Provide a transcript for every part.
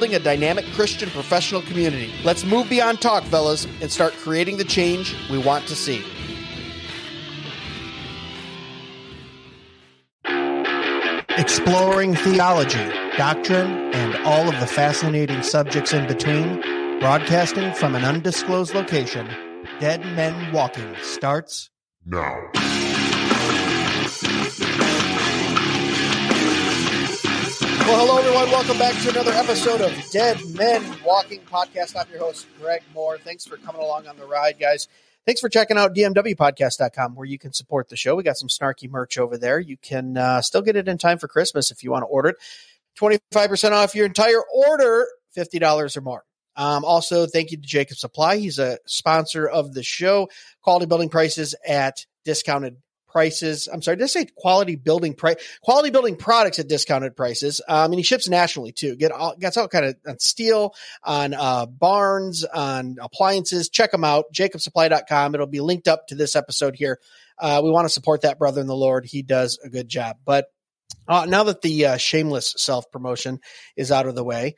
building a dynamic Christian professional community. Let's move beyond talk, fellas, and start creating the change we want to see. Exploring theology, doctrine, and all of the fascinating subjects in between, broadcasting from an undisclosed location, Dead Men Walking starts now. Well, hello, everyone. Welcome back to another episode of Dead Men Walking Podcast. I'm your host, Greg Moore. Thanks for coming along on the ride, guys. Thanks for checking out dmwpodcast.com where you can support the show. We got some snarky merch over there. You can uh, still get it in time for Christmas if you want to order it. 25% off your entire order, $50 or more. Um, also, thank you to Jacob Supply. He's a sponsor of the show. Quality building prices at discounted prices. I'm sorry, did I say quality building price? Quality building products at discounted prices. Um, and he ships nationally too. Get all, gets all kind of on steel, on uh, barns, on appliances. Check them out. JacobSupply.com. It'll be linked up to this episode here. Uh, we want to support that brother in the Lord. He does a good job. But uh, now that the uh, shameless self promotion is out of the way,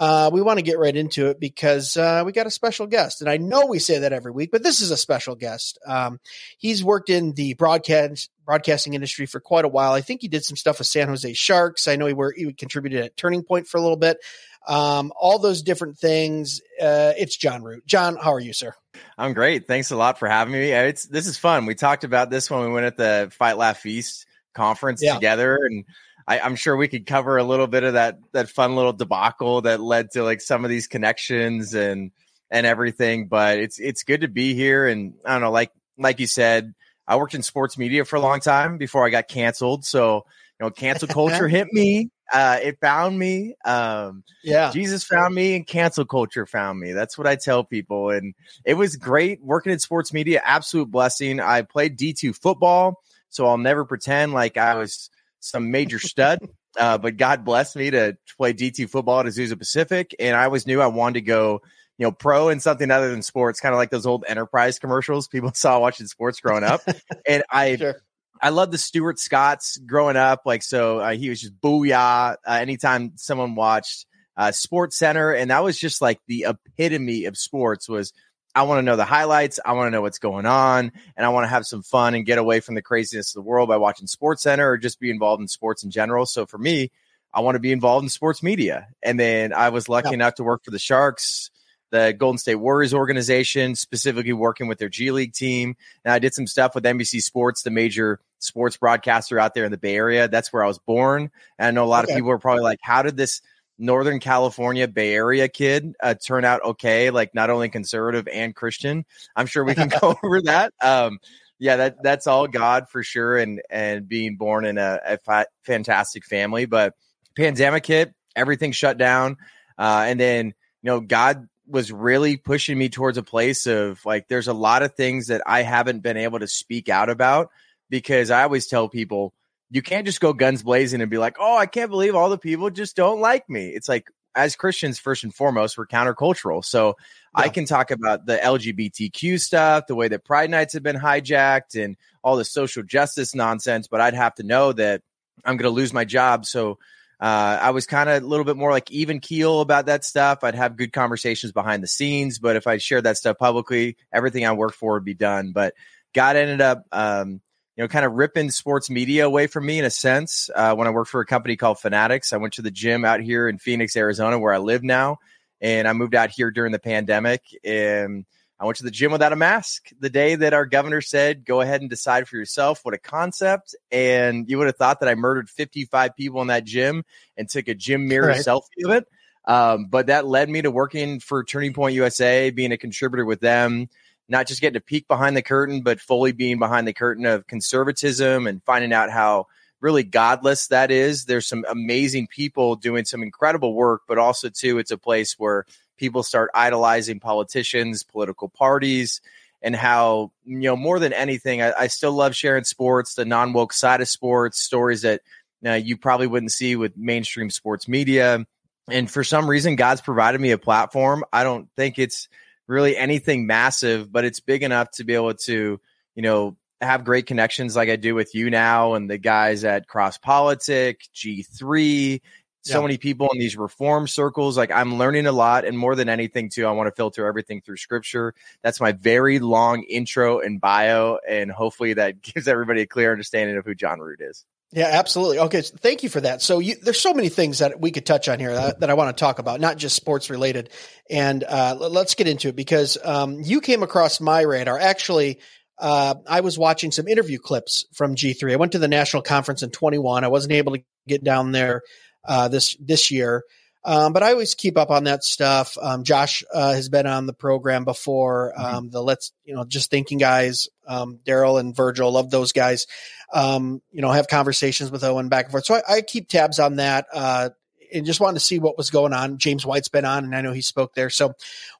uh, we want to get right into it because uh, we got a special guest. And I know we say that every week, but this is a special guest. Um, he's worked in the broadcast broadcasting industry for quite a while. I think he did some stuff with San Jose Sharks. I know he, were, he contributed at Turning Point for a little bit. Um, all those different things. Uh, it's Jon Root. Jon, how are you, sir? I'm great. Thanks a lot for having me. It's this is fun. We talked about this when we went at the Fight Laugh Feast conference yeah. together, and I, am sure we could cover a little bit of that that fun little debacle that led to like some of these connections and and everything. But it's it's good to be here, and I don't know, like like you said, I worked in sports media for a long time before I got canceled. So you know, cancel culture hit me. Uh, it found me. Um, yeah, Jesus found me, and cancel culture found me. That's what I tell people, and it was great working in sports media. Absolute blessing. I played D two football, so I'll never pretend like I was some major stud. Uh, but God blessed me to play D2 football at Azusa Pacific. And I always knew I wanted to go, you know, pro in something other than sports, kind of like those old enterprise commercials people saw watching sports growing up. and I, sure. I love the Stuart Scotts growing up. Like, so uh, he was just booyah. Uh, anytime someone watched uh, Sports Center, and that was just like the epitome of sports was I want to know the highlights. I want to know what's going on, and I want to have some fun and get away from the craziness of the world by watching Sports Center or just be involved in sports in general. So for me, I want to be involved in sports media. And then I was lucky yeah. enough to work for the Sharks, the Golden State Warriors organization, specifically working with their G League team. And I did some stuff with NBC Sports, the major sports broadcaster out there in the Bay Area. That's where I was born. And I know a lot okay. of people are probably like, how did this Northern California Bay Area kid uh, turn out okay, like not only conservative and Christian. I'm sure we can go over that. Um, yeah, that that's all God for sure, and and being born in a, a fa- fantastic family. But pandemic hit, everything shut down, uh, and then you know God was really pushing me towards a place of like there's a lot of things that I haven't been able to speak out about because I always tell people you can't just go guns blazing and be like, oh, I can't believe all the people just don't like me. It's like, as Christians, first and foremost, we're countercultural. So yeah. I can talk about the LGBTQ stuff, the way that Pride Nights have been hijacked, and all the social justice nonsense. But I'd have to know that I'm going to lose my job. So uh, I was kind of a little bit more like even keel about that stuff. I'd have good conversations behind the scenes, but if I shared that stuff publicly, everything I worked for would be done. But God ended up um, you know, kind of ripping sports media away from me in a sense. Uh, when I worked for a company called Fanatics, I went to the gym out here in Phoenix, Arizona, where I live now. And I moved out here during the pandemic. And I went to the gym without a mask the day that our governor said, go ahead and decide for yourself. What a concept. And you would have thought that I murdered 55 people in that gym and took a gym mirror right. selfie of it. Um, but that led me to working for Turning Point USA, being a contributor with them not just getting to peek behind the curtain, but fully being behind the curtain of conservatism and finding out how really godless that is. There's some amazing people doing some incredible work, but also too, it's a place where people start idolizing politicians, political parties, and how you know more than anything, I, I still love sharing sports, the non woke side of sports, stories that uh, you probably wouldn't see with mainstream sports media. And for some reason, God's provided me a platform. I don't think it's really anything massive, but it's big enough to be able to, you know, have great connections like I do with you now and the guys at Cross Politic, G3, so yeah. many people in these reform circles. Like I'm learning a lot. And more than anything, too, I want to filter everything through scripture. That's my very long intro and bio. And hopefully that gives everybody a clear understanding of who Jon Root is. Yeah, absolutely. Okay, thank you for that. So you, there's so many things that we could touch on here that, that I want to talk about, not just sports related. And uh, let's get into it because um, you came across my radar. Actually, uh, I was watching some interview clips from G3. I went to the national conference in 21. I wasn't able to get down there uh, this this year, um, but I always keep up on that stuff. Um, Josh uh, has been on the program before. Mm-hmm. Um, the let's you know just thinking guys, um, Darrell and Virgil, love those guys. Um, you know, have conversations with Owen back and forth. So I, I keep tabs on that. Uh, and just wanted to see what was going on. James White's been on, and I know he spoke there, so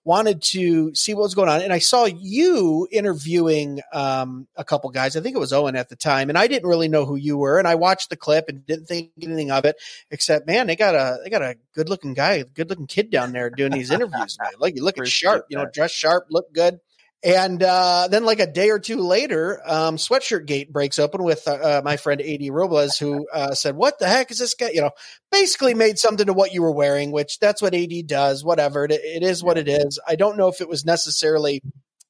wanted to see what was going on. And I saw you interviewing um, a couple guys. I think it was Owen at the time, and I didn't really know who you were. And I watched the clip and didn't think anything of it, except man, they got a they got a good looking guy, good looking kid down there doing these interviews. Like you look sharp, you know, dress sharp, look good. And uh, then, like a day or two later, um, Sweatshirt Gate breaks open with uh, uh my friend AD Robles, who uh, said, "What the heck is this guy?" You know, basically made something to what you were wearing, which that's what AD does. Whatever it, it is, what it is. I don't know if it was necessarily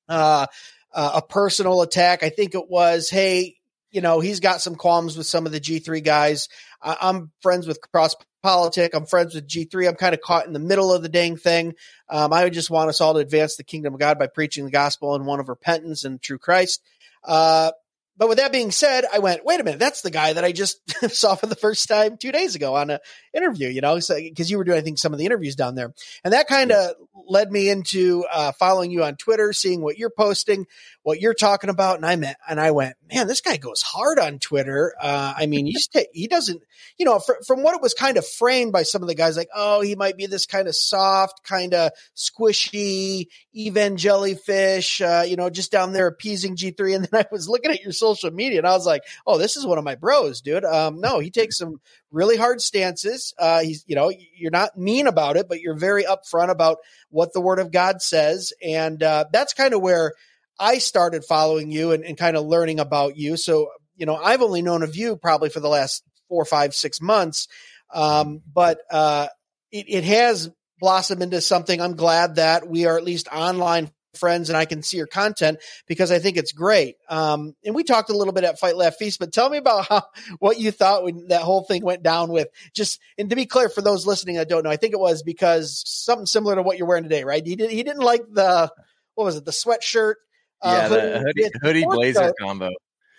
uh, a personal attack. I think it was, hey, you know, he's got some qualms with some of the G3 guys. I'm friends with Cross Politic. I'm friends with G3. I'm kind of caught in the middle of the dang thing. Um, I just want us all to advance the kingdom of God by preaching the gospel and one of repentance and true Christ. Uh, but with that being said, I went, wait a minute, that's the guy that I just saw for the first time two days ago on an interview, you know, because so, you were doing, I think, some of the interviews down there. And that kind of led me into uh, following you on Twitter, seeing what you're posting, what you're talking about. And I met, and I went, man, this guy goes hard on Twitter. Uh, I mean, t- he doesn't, you know, fr- from what it was kind of framed by some of the guys, like, oh, he might be this kind of soft, kind of squishy, even jellyfish, uh, you know, just down there appeasing G3. And then I was looking at your social media and I was like, oh, this is one of my bros, dude. Um, no, he takes some really hard stances. Uh, he's, you know, you're not mean about it, but you're very upfront about what the word of God says. And uh, that's kind of where I started following you and, and kind of learning about you. So, you know, I've only known of you probably for the last four, five, six months. Um, but uh, it, it has blossomed into something. I'm glad that we are at least online friends and I can see your content because I think it's great. Um, and we talked a little bit at Fight Laugh Feast, but tell me about how, what you thought when that whole thing went down with just, and to be clear for those listening that don't know, I think it was because something similar to what you're wearing today, right? He did, he didn't like the, what was it? The sweatshirt. Uh, yeah, hoodie, hoodie, hoodie blazer combo.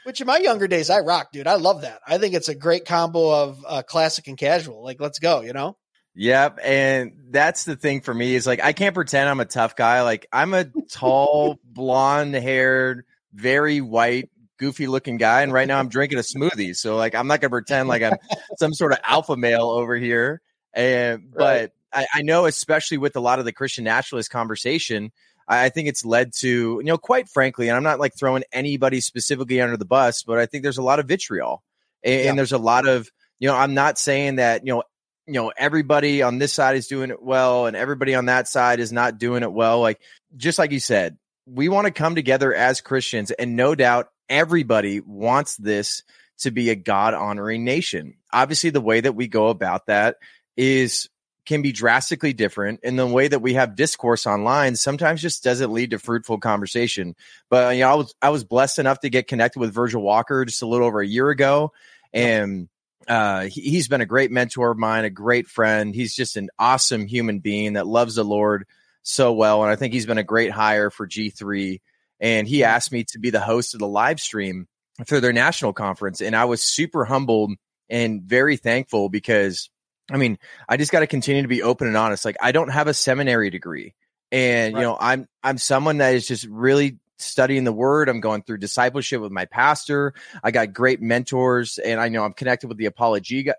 Which in my younger days, I rock, dude. I love that. I think it's a great combo of uh, classic and casual. Like, let's go, you know? Yep. And that's the thing for me is like, I can't pretend I'm a tough guy. Like, I'm a tall, blonde haired, very white, goofy looking guy. And right now I'm drinking a smoothie. So, like, I'm not going to pretend like I'm some sort of alpha male over here. And, but I, I, know, especially with a lot of the Christian nationalist conversation, I, I think it's led to, you know, quite frankly, and I'm not like throwing anybody specifically under the bus, but I think there's a lot of vitriol. And, yeah. and there's a lot of, you know, I'm not saying that, you know, you know everybody on this side is doing it well and everybody on that side is not doing it well. Like just like you said we want to come together as christians and no doubt everybody wants this to be a god honoring nation. Obviously the way that we go about that is can be drastically different and the way that we have discourse online sometimes just doesn't lead to fruitful conversation. But you know i was i was blessed enough to get connected with virgil walker just a little over a year ago and uh, he, has been a great mentor of mine, a great friend. He's just an awesome human being that loves the Lord so well. And I think he's been a great hire for G3. And he asked me to be the host of the live stream for their national conference. And I was super humbled and very thankful because, I mean, I just got to continue to be open and honest. Like, I don't have a seminary degree. And, right. you know, I'm, I'm someone that is just really studying the word. I'm going through discipleship with my pastor. I got great mentors, and I know I'm connected with the Apologia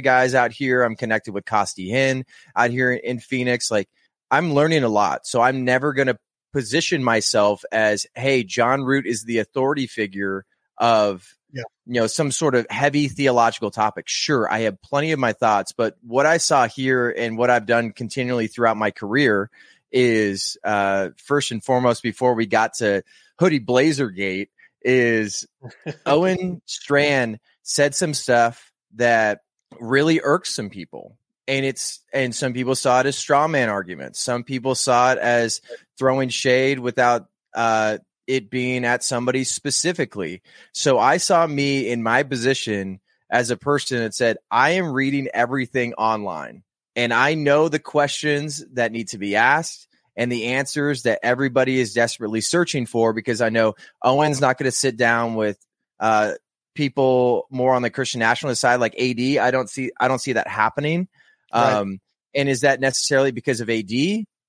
guys out here. I'm connected with Costi Hinn out here in Phoenix. Like I'm learning a lot. So I'm never going to position myself as, hey, Jon Root is the authority figure of yeah. you know some sort of heavy theological topic sure i have plenty of my thoughts but what i saw here and what i've done continually throughout my career is uh, first and foremost before we got to Hoodie Blazer Gate is Owen Strachan said some stuff that really irks some people. And it's and some people saw it as straw man arguments. Some people saw it as throwing shade without uh, it being at somebody specifically. So I saw me in my position as a person that said, I am reading everything online and I know the questions that need to be asked and the answers that everybody is desperately searching for because I know Owen's not going to sit down with uh, people more on the Christian nationalist side like AD. I don't see I don't see that happening. Right. Um, and is that necessarily because of AD?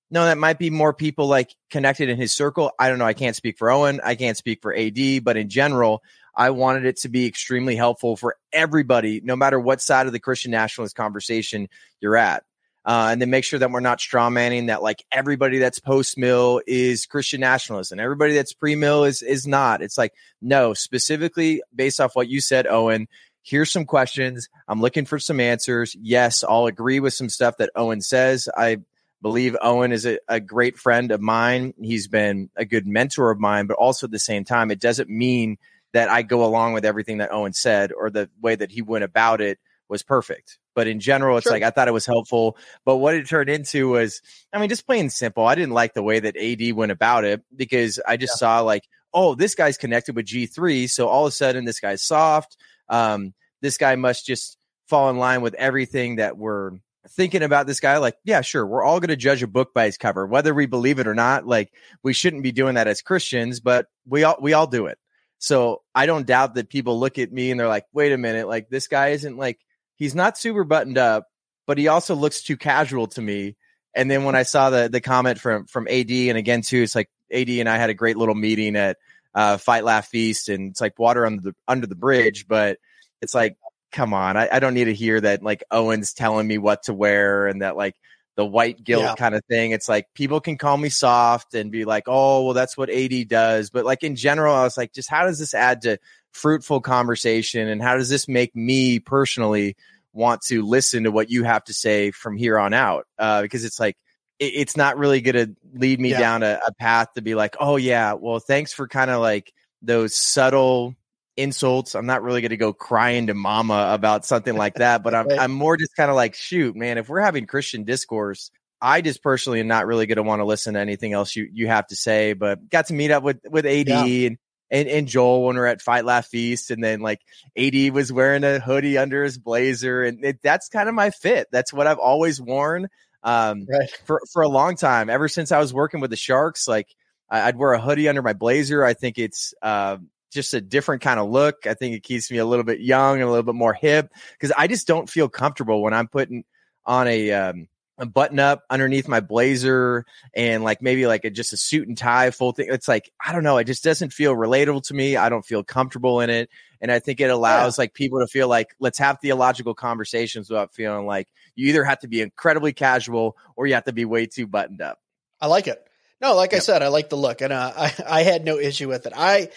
No, that might be more people like connected in his circle. I don't know. I can't speak for Owen. I can't speak for AD, but in general, I wanted it to be extremely helpful for everybody, no matter what side of the Christian nationalist conversation you're at. Uh, and then make sure that we're not straw manning that like everybody that's post mill is Christian nationalist and everybody that's pre mill is is not. It's like no, specifically based off what you said, Owen. Here's some questions. I'm looking for some answers. Yes, I'll agree with some stuff that Owen says. I believe Owen is a, a great friend of mine. He's been a good mentor of mine, but also at the same time, it doesn't mean that I go along with everything that Owen said or the way that he went about it was perfect. But in general, it's sure. like I thought it was helpful. But what it turned into was, I mean, just plain simple. I didn't like the way that AD went about it because I just yeah. saw like, oh, this guy's connected with G3. So all of a sudden, this guy's soft. Um, this guy must just fall in line with everything that we're thinking about this guy like yeah sure we're all going to judge a book by its cover whether we believe it or not like we shouldn't be doing that as christians but we all we all do it so i don't doubt that people look at me and they're like wait a minute like this guy isn't like he's not super buttoned up but he also looks too casual to me. And then when i saw the the comment from from ad and again too it's like ad and i had a great little meeting at uh, fight laugh feast and it's like water under the under the bridge but it's like come on, I, I, don't need to hear that like Owen's telling me what to wear and that like the white guilt yeah. kind of thing. It's like people can call me soft and be like, oh, well, that's what AD does. But like in general, I was like, just how does this add to fruitful conversation and how does this make me personally want to listen to what you have to say from here on out? Uh, because it's like, it, it's not really going to lead me yeah. down a, a path to be like, oh, yeah, well, thanks for kind of like those subtle insults. I'm not really going to go crying to mama about something like that, but I'm, I'm more just kind of like, shoot, man, if we're having Christian discourse, I just personally am not really going to want to listen to anything else you, you have to say, but got to meet up with, with AD yeah. and, and, and Joel when we are at Fight Laugh Feast. And then like AD was wearing a hoodie under his blazer. And it, that's kind of my fit. That's what I've always worn um, right. for, for a long time. Ever since I was working with the Sharks, like I'd wear a hoodie under my blazer. I think it's, uh, just a different kind of look. I think it keeps me a little bit young and a little bit more hip because I just don't feel comfortable when I'm putting on a, um, a button up underneath my blazer and like maybe like a, just a suit and tie full thing. It's like, I don't know. It just doesn't feel relatable to me. I don't feel comfortable in it. And I think it allows yeah. like people to feel like, let's have theological conversations without feeling like you either have to be incredibly casual or you have to be way too buttoned up. I like it. No, like yep. I said, I like the look, and uh, I I had no issue with it. I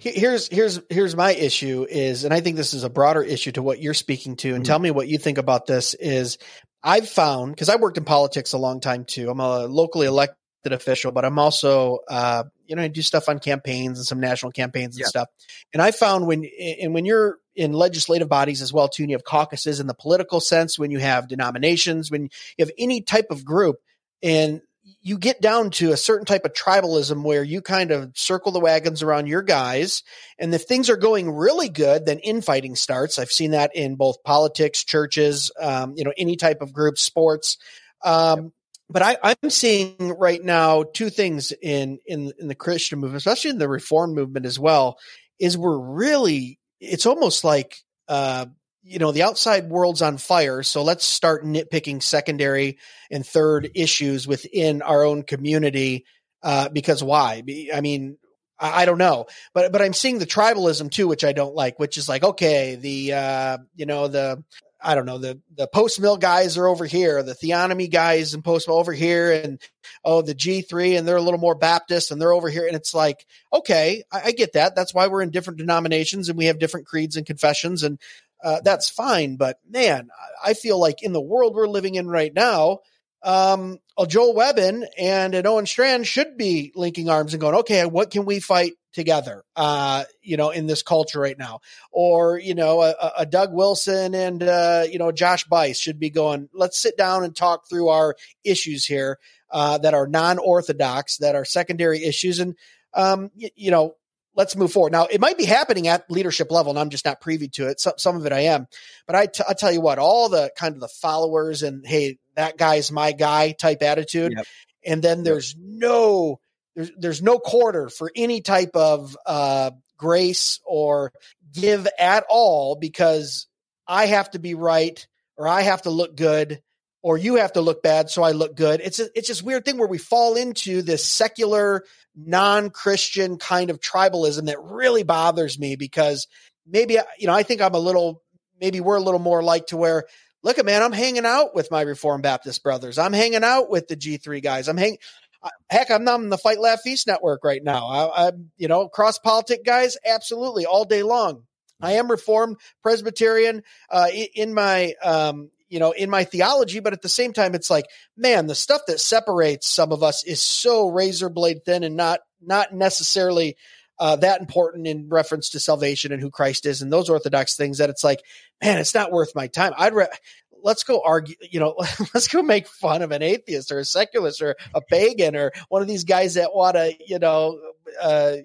here's here's here's my issue is, and I think this is a broader issue to what you're speaking to. And mm-hmm. tell me what you think about this. Is I've found because I worked in politics a long time too. I'm a locally elected official, but I'm also uh, you know I do stuff on campaigns and some national campaigns and stuff. And I found when and when you're in legislative bodies as well too, and you have caucuses in the political sense, when you have denominations, when you have any type of group, and you get down to a certain type of tribalism where you kind of circle the wagons around your guys. And if things are going really good, then infighting starts. I've seen that in both politics, churches, um, you know, any type of group, sports. Um, but I, am seeing right now two things in, in, in the Christian movement, especially in the reform movement as well, is we're really, it's almost like, uh, you know the outside world's on fire so let's start nitpicking secondary and third issues within our own community uh, because why i mean I, don't know but but i'm seeing the tribalism too which i don't like which is like okay the uh, you know the I don't know the the post mill guys are over here, the theonomy guys and post mill over here, and oh the G three and they're a little more Baptist and they're over here, and it's like okay, I, I, get that. That's why we're in different denominations and we have different creeds and confessions, and uh, that's fine. But man, I feel like in the world we're living in right now, um, a Joel Webbin and an Owen Strachan should be linking arms and going, okay, what can we fight together, uh, you know, in this culture right now? Or, you know, a, a Doug Wilson and, uh, you know, Josh Buice should be going, let's sit down and talk through our issues here uh, that are non orthodox, that are secondary issues. And, um, y- you know, let's move forward. Now, it might be happening at leadership level, and I'm just not privy to it. So, some of it I am, but I, t- I tell you what, all the kind of the followers and hey, that guy's my guy type attitude, yep. and then there's yep. no there's there's no quarter for any type of uh, grace or give at all because I have to be right or I have to look good or you have to look bad so I look good. It's a, it's this weird thing where we fall into this secular non-Christian kind of tribalism that really bothers me because maybe you know I think I'm a little maybe we're a little more like to where look at man I'm hanging out with my Reformed Baptist brothers. I'm hanging out with the G3 guys. I'm hanging heck I'm not in the Fight Laugh Feast network right now. I, am you know cross politic guys? Absolutely all day long. I am Reformed Presbyterian uh, in my um, you know, in my theology, but at the same time, it's like, man, the stuff that separates some of us is so razor blade thin and not not necessarily uh, that important in reference to salvation and who Christ is and those orthodox things that it's like, man, it's not worth my time. I'd re- let's go argue, you know, let's go make fun of an atheist or a secularist or a pagan or one of these guys that want to, you know, uh,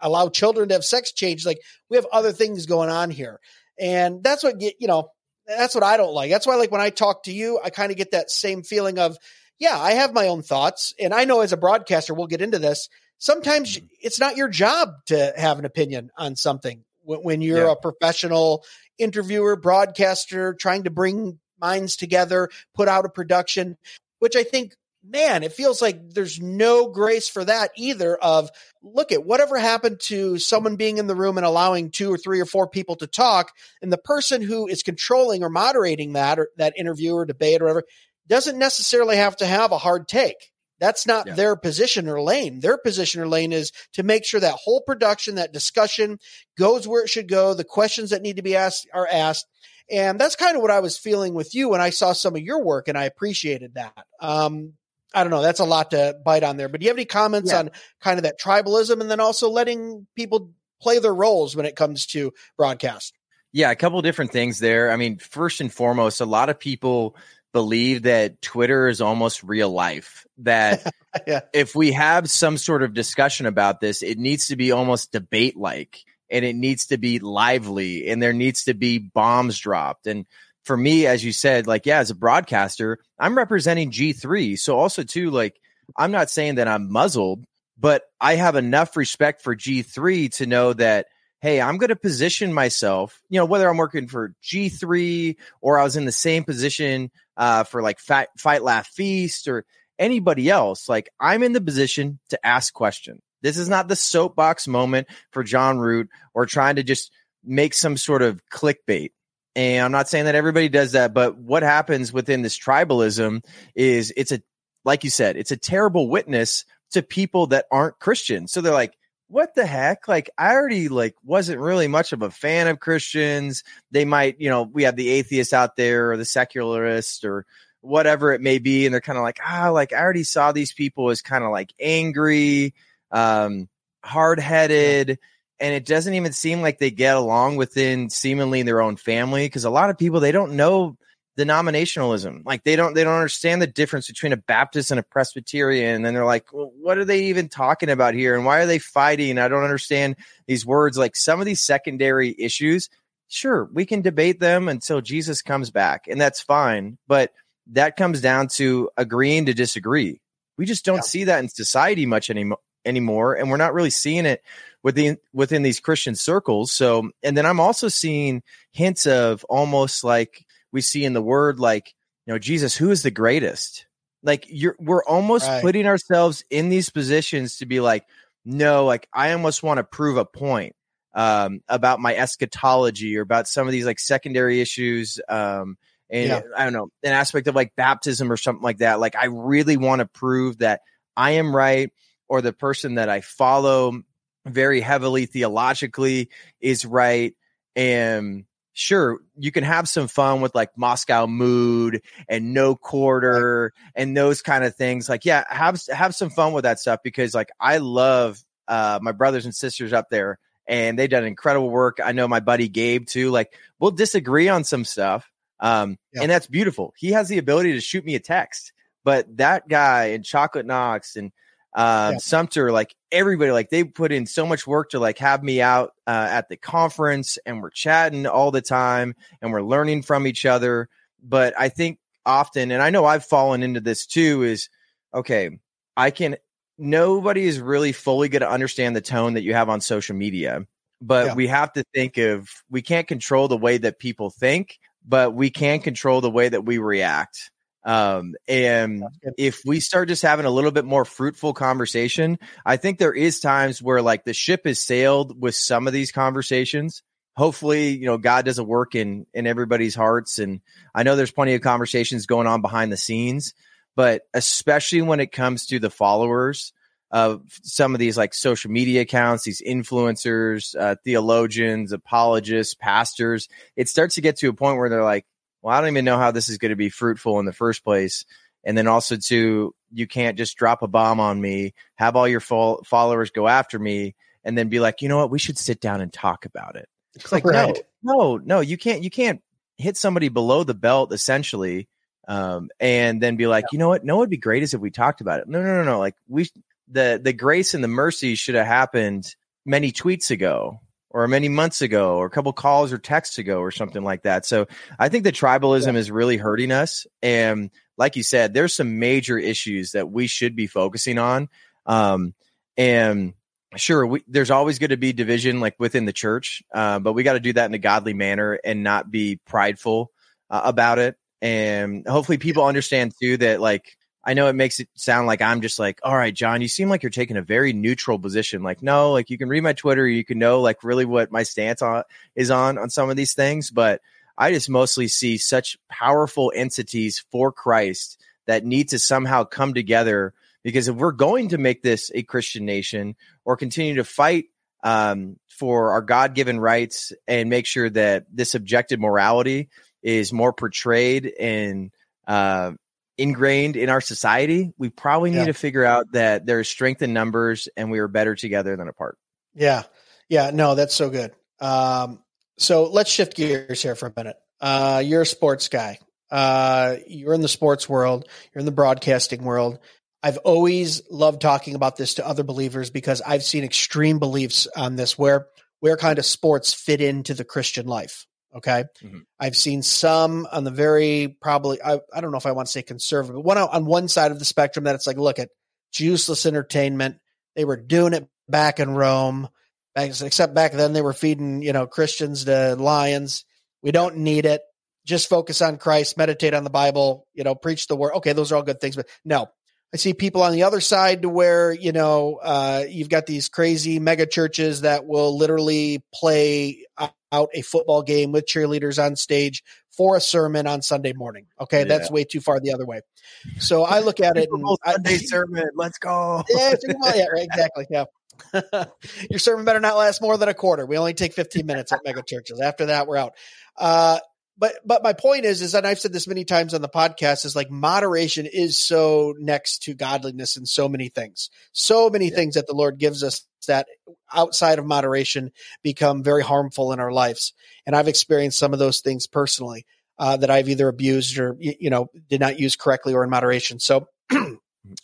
allow children to have sex change. Like we have other things going on here. And that's what you know, that's what I don't like. That's why, like, when I talk to you, I kind of get that same feeling of, yeah, I have my own thoughts. And I know as a broadcaster, we'll get into this. Sometimes mm-hmm. it's not your job to have an opinion on something when, you're yeah. a professional interviewer, broadcaster, trying to bring minds together, put out a production, which I think man, it feels like there's no grace for that either. Of look at whatever happened to someone being in the room and allowing two or three or four people to talk, and the person who is controlling or moderating that or that interview or debate or whatever doesn't necessarily have to have a hard take. That's not yeah. their position or lane. Their position or lane is to make sure that whole production, that discussion goes where it should go. The questions that need to be asked are asked. And that's kind of what I was feeling with you when I saw some of your work, and I appreciated that. Um, I don't know. That's a lot to bite on there. But do you have any comments yeah. on kind of that tribalism and then also letting people play their roles when it comes to broadcast? Yeah, a couple different things there. I mean, first and foremost, a lot of people believe that Twitter is almost real life. That yeah. if we have some sort of discussion about this, it needs to be almost debate like and it needs to be lively and there needs to be bombs dropped. And for me, as you said, like, yeah, as a broadcaster, I'm representing G3. So also too, like, I'm not saying that I'm muzzled, but I have enough respect for G3 to know that, hey, I'm going to position myself, you know, whether I'm working for G3 or I was in the same position uh, for like Fight, Fight Laugh Feast or anybody else, like I'm in the position to ask questions. This is not the soapbox moment for Jon Root or trying to just make some sort of clickbait. And I'm not saying that everybody does that, but what happens within this tribalism is it's a, like you said, it's a terrible witness to people that aren't Christians. So they're like, what the heck? Like, I already like wasn't really much of a fan of Christians. They might, you know, we have the atheists out there or the secularists or whatever it may be. And they're kind of like, ah, like I already saw these people as kind of like angry, um, hard headed. Yeah and it doesn't even seem like they get along within seemingly their own family because a lot of people they don't know denominationalism like they don't they don't understand the difference between a baptist and a presbyterian and they're like well, what are they even talking about here? And why are they fighting? I don't understand these words. Like some of these secondary issues sure we can debate them until jesus comes back and that's fine but that comes down to agreeing to disagree. We just don't yeah. see that in society much anymore anymore and we're not really seeing it within within these Christian circles. So, and then I'm also seeing hints of almost like we see in the word, like you know, Jesus, who is the greatest? Like you're, we're almost right. putting ourselves in these positions to be like, no, like I almost want to prove a point um, about my eschatology or about some of these like secondary issues. Um, and yeah. I don't know, an aspect of like baptism or something like that. Like I really want to prove that I am right or the person that I follow very heavily theologically is right. And sure, you can have some fun with like Moscow mood and no quarter and those kind of things. Like, yeah, have have some fun with that stuff because like I love uh, my brothers and sisters up there and they've done incredible work. I know my buddy Gabe too. Like, we'll disagree on some stuff. Um, yeah. and that's beautiful. He has the ability to shoot me a text, but that guy and Chocolate Knox and um, yeah. Sumpter, like everybody, like they put in so much work to like have me out uh, at the conference, and we're chatting all the time, and we're learning from each other. But I think often, and I know I've fallen into this too, is okay. I can. Nobody is really fully going to understand the tone that you have on social media, but yeah. we have to think of we can't control the way that people think, but we can control the way that we react. Um, and if we start just having a little bit more fruitful conversation, I think there is times where like the ship has sailed with some of these conversations. Hopefully, you know, God does a work in in everybody's hearts. And I know there's plenty of conversations going on behind the scenes, but especially when it comes to the followers of some of these like social media accounts, these influencers, uh, theologians, apologists, pastors, it starts to get to a point where they're like, well, I don't even know how this is going to be fruitful in the first place. And then also to you can't just drop a bomb on me, have all your fo- followers go after me, and then be like, you know what, we should sit down and talk about it. It's like right. no, no, no, you can't. You can't hit somebody below the belt essentially, um, and then be like, yeah. you know what, no, it'd be great is if we talked about it. No, no, no, no. Like we, the the grace and the mercy should have happened many tweets ago or many months ago or a couple calls or texts ago or something like that. So I think the tribalism yeah. is really hurting us. And like you said, there's some major issues that we should be focusing on. Um, and sure, we, there's always going to be division like within the church, uh, but we got to do that in a godly manner and not be prideful uh, about it. And hopefully people understand too that like I know it makes it sound like I'm just like, all right, Jon, you seem like you're taking a very neutral position. Like, no, like you can read my Twitter, you can know like really what my stance on is on on some of these things, but I just mostly see such powerful entities for Christ that need to somehow come together because if we're going to make this a Christian nation or continue to fight um, for our God given rights and make sure that this objective morality is more portrayed and uh, ingrained in our society, we probably need yeah. to figure out that there's strength in numbers and we are better together than apart. Yeah. Yeah. No, that's so good. Um, so let's shift gears here for a minute. Uh, you're a sports guy. Uh, you're in the sports world. You're in the broadcasting world. I've always loved talking about this to other believers because I've seen extreme beliefs on this where where kind of sports fit into the Christian life. Okay. Mm-hmm. I've seen some on the very probably, I, I don't know if I want to say conservative, but one on one side of the spectrum that it's like, look at useless entertainment. They were doing it back in Rome, except back then they were feeding, you know, Christians to lions. We don't need it. Just focus on Christ, meditate on the Bible, you know, preach the word. Okay. Those are all good things, but no, I see people on the other side to where, you know, uh, you've got these crazy mega churches that will literally play out a football game with cheerleaders on stage for a sermon on Sunday morning. Okay. Yeah. That's way too far the other way. So I look at it and Sunday I, sermon. Let's go. Yeah, yeah right, exactly. Yeah. Your sermon better not last more than a quarter. We only take 15 minutes at mega churches. After that, we're out. Uh, but but my point is is that I've said this many times on the podcast is like moderation is so next to godliness in so many things. So many yeah. things that the Lord gives us that outside of moderation become very harmful in our lives. And I've experienced some of those things personally uh, that I've either abused or you know did not use correctly or in moderation. So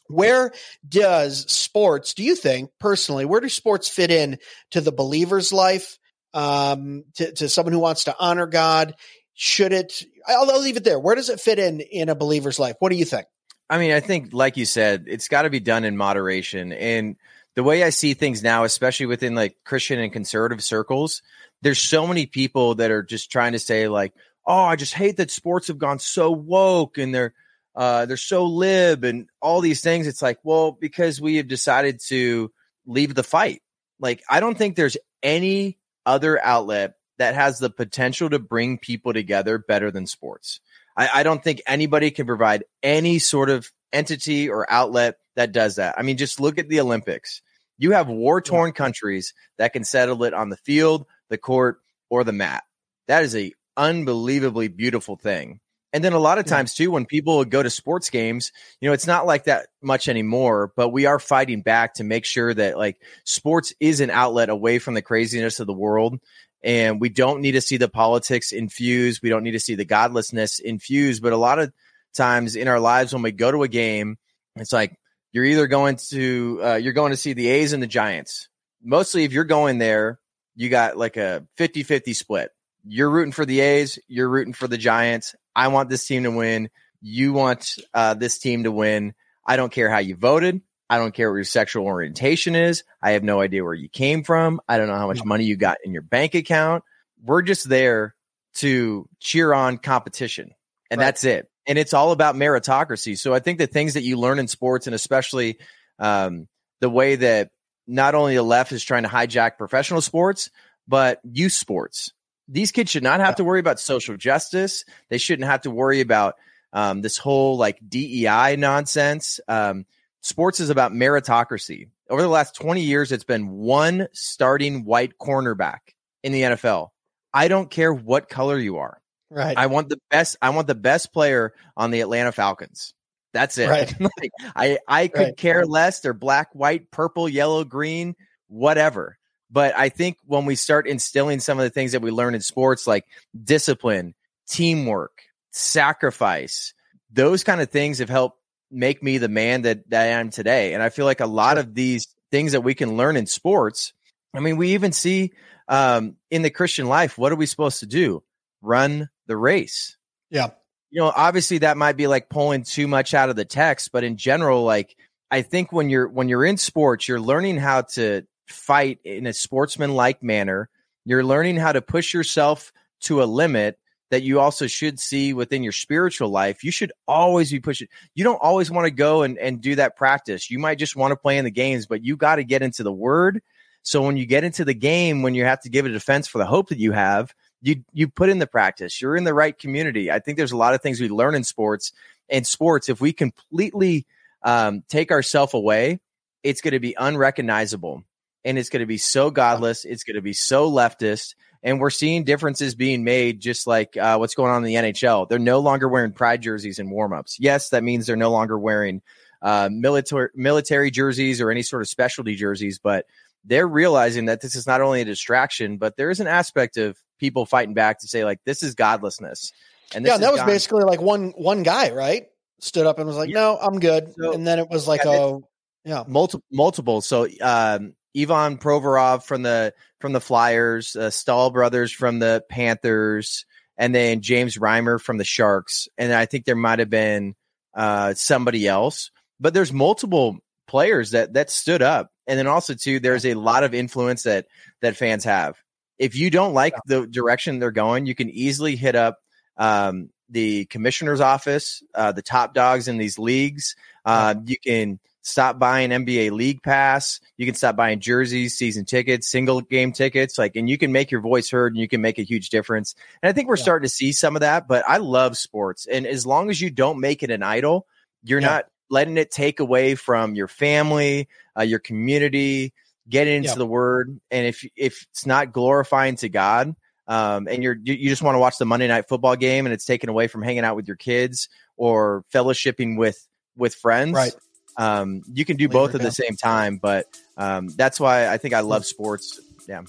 where does sports do you think personally where do sports fit in to the believer's life um, to, to someone who wants to honor god should it? I'll, I'll leave it there. Where does it fit in in a believer's life? What do you think? I mean, I think, like you said, it's got to be done in moderation. And the way I see things now, especially within like Christian and conservative circles, there's so many people that are just trying to say like, "Oh, I just hate that sports have gone so woke and they're uh, they're so lib and all these things." It's like, well, because we have decided to leave the fight. Like, I don't think there's any other outlet that has the potential to bring people together better than sports. I, I don't think anybody can provide any sort of entity or outlet that does that. I mean, just look at the Olympics. You have war torn countries that can settle it on the field, the court, or the mat. That is a unbelievably beautiful thing. And then a lot of times too, when people go to sports games, you know, it's not like that much anymore, but we are fighting back to make sure that like sports is an outlet away from the craziness of the world and we don't need to see the politics infused. We don't need to see the godlessness infused. But a lot of times in our lives, when we go to a game, it's like you're either going to uh, you're going to see the A's and the Giants. Mostly, if you're going there, you got like a 50-50 split. You're rooting for the A's. You're rooting for the Giants. I want this team to win. You want uh, this team to win. I don't care how you voted. I don't care what your sexual orientation is. I have no idea where you came from. I don't know how much money you got in your bank account. We're just there to cheer on competition. And right. that's it. And it's all about meritocracy. So I think the things that you learn in sports and especially um, the way that not only the left is trying to hijack professional sports, but youth sports. These kids should not have yeah. to worry about social justice. They shouldn't have to worry about um, this whole like DEI nonsense. Um, sports is about meritocracy. Over the last 20 years, it's been one starting white cornerback in the NFL. I don't care what color you are. Right. I want the best. I want the best player on the Atlanta Falcons. That's it. Right. like, I I could right. care less. They're black, white, purple, yellow, green, whatever. But I think when we start instilling some of the things that we learn in sports, like discipline, teamwork, sacrifice, those kind of things have helped make me the man that, that I am today. And I feel like a lot of these things that we can learn in sports. I mean, we even see um, in the Christian life, what are we supposed to do? Run the race. Yeah. You know, obviously that might be like pulling too much out of the text, but in general, like I think when you're when you're in sports, you're learning how to fight in a sportsman-like manner. You're learning how to push yourself to a limit that you also should see within your spiritual life. You should always be pushing. You don't always want to go and, and do that practice. You might just want to play in the games, but you got to get into the word. So when you get into the game, when you have to give a defense for the hope that you have, you you put in the practice. You're in the right community. I think there's a lot of things we learn in sports. And sports, if we completely um, take ourselves away, it's going to be unrecognizable, and it's going to be so godless. It's going to be so leftist, and we're seeing differences being made, just like uh, what's going on in the NHL. They're no longer wearing pride jerseys in warmups. Yes, that means they're no longer wearing uh, military military jerseys or any sort of specialty jerseys, but they're realizing that this is not only a distraction, but there is an aspect of people fighting back to say like this is godlessness. And yeah, that was basically like one one guy, right? Stood up and was like, yeah. "No, I'm good." So, and then it was like, yeah, "Oh, yeah, multiple, multiple." So, um, Ivan Provorov from the from the Flyers, uh, Staal brothers from the Panthers, and then James Reimer from the Sharks, and I think there might have been uh, somebody else, but there's multiple players that that stood up, and then also too, there's a lot of influence that that fans have. If you don't like the direction they're going, you can easily hit up um, the commissioner's office, uh, the top dogs in these leagues. Uh, you can stop buying NBA League Pass. You can stop buying jerseys, season tickets, single game tickets. Like, and you can make your voice heard and you can make a huge difference. And I think we're yeah. starting to see some of that. But I love sports, and as long as you don't make it an idol, you're yeah. not letting it take away from your family, uh, your community get into yep. the word and if if it's not glorifying to god um, and you're you just want to watch the monday night football game and it's taken away from hanging out with your kids or fellowshipping with with friends right um, you can do both at the same time but um, that's why i think i love sports. Yeah.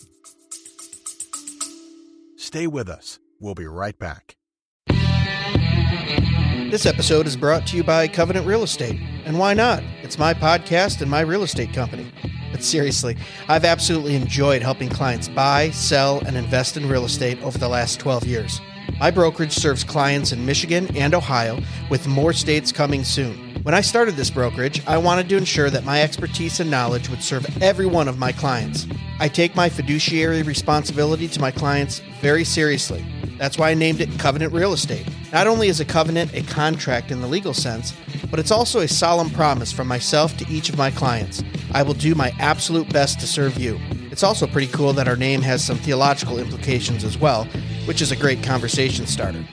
Stay with us. We'll be right back. This episode is brought to you by covenant real estate. And why not? It's my podcast and my real estate company. But seriously, I've absolutely enjoyed helping clients buy, sell, and invest in real estate over the last 12 years. My brokerage serves clients in Michigan and Ohio, with more states coming soon. When I started this brokerage, I wanted to ensure that my expertise and knowledge would serve every one of my clients. I take my fiduciary responsibility to my clients very seriously. That's why I named it Covenant Real Estate. Not only is a covenant a contract in the legal sense, but it's also a solemn promise from myself to each of my clients. I will do my absolute best to serve you. It's also pretty cool that our name has some theological implications as well, which is a great conversation starter.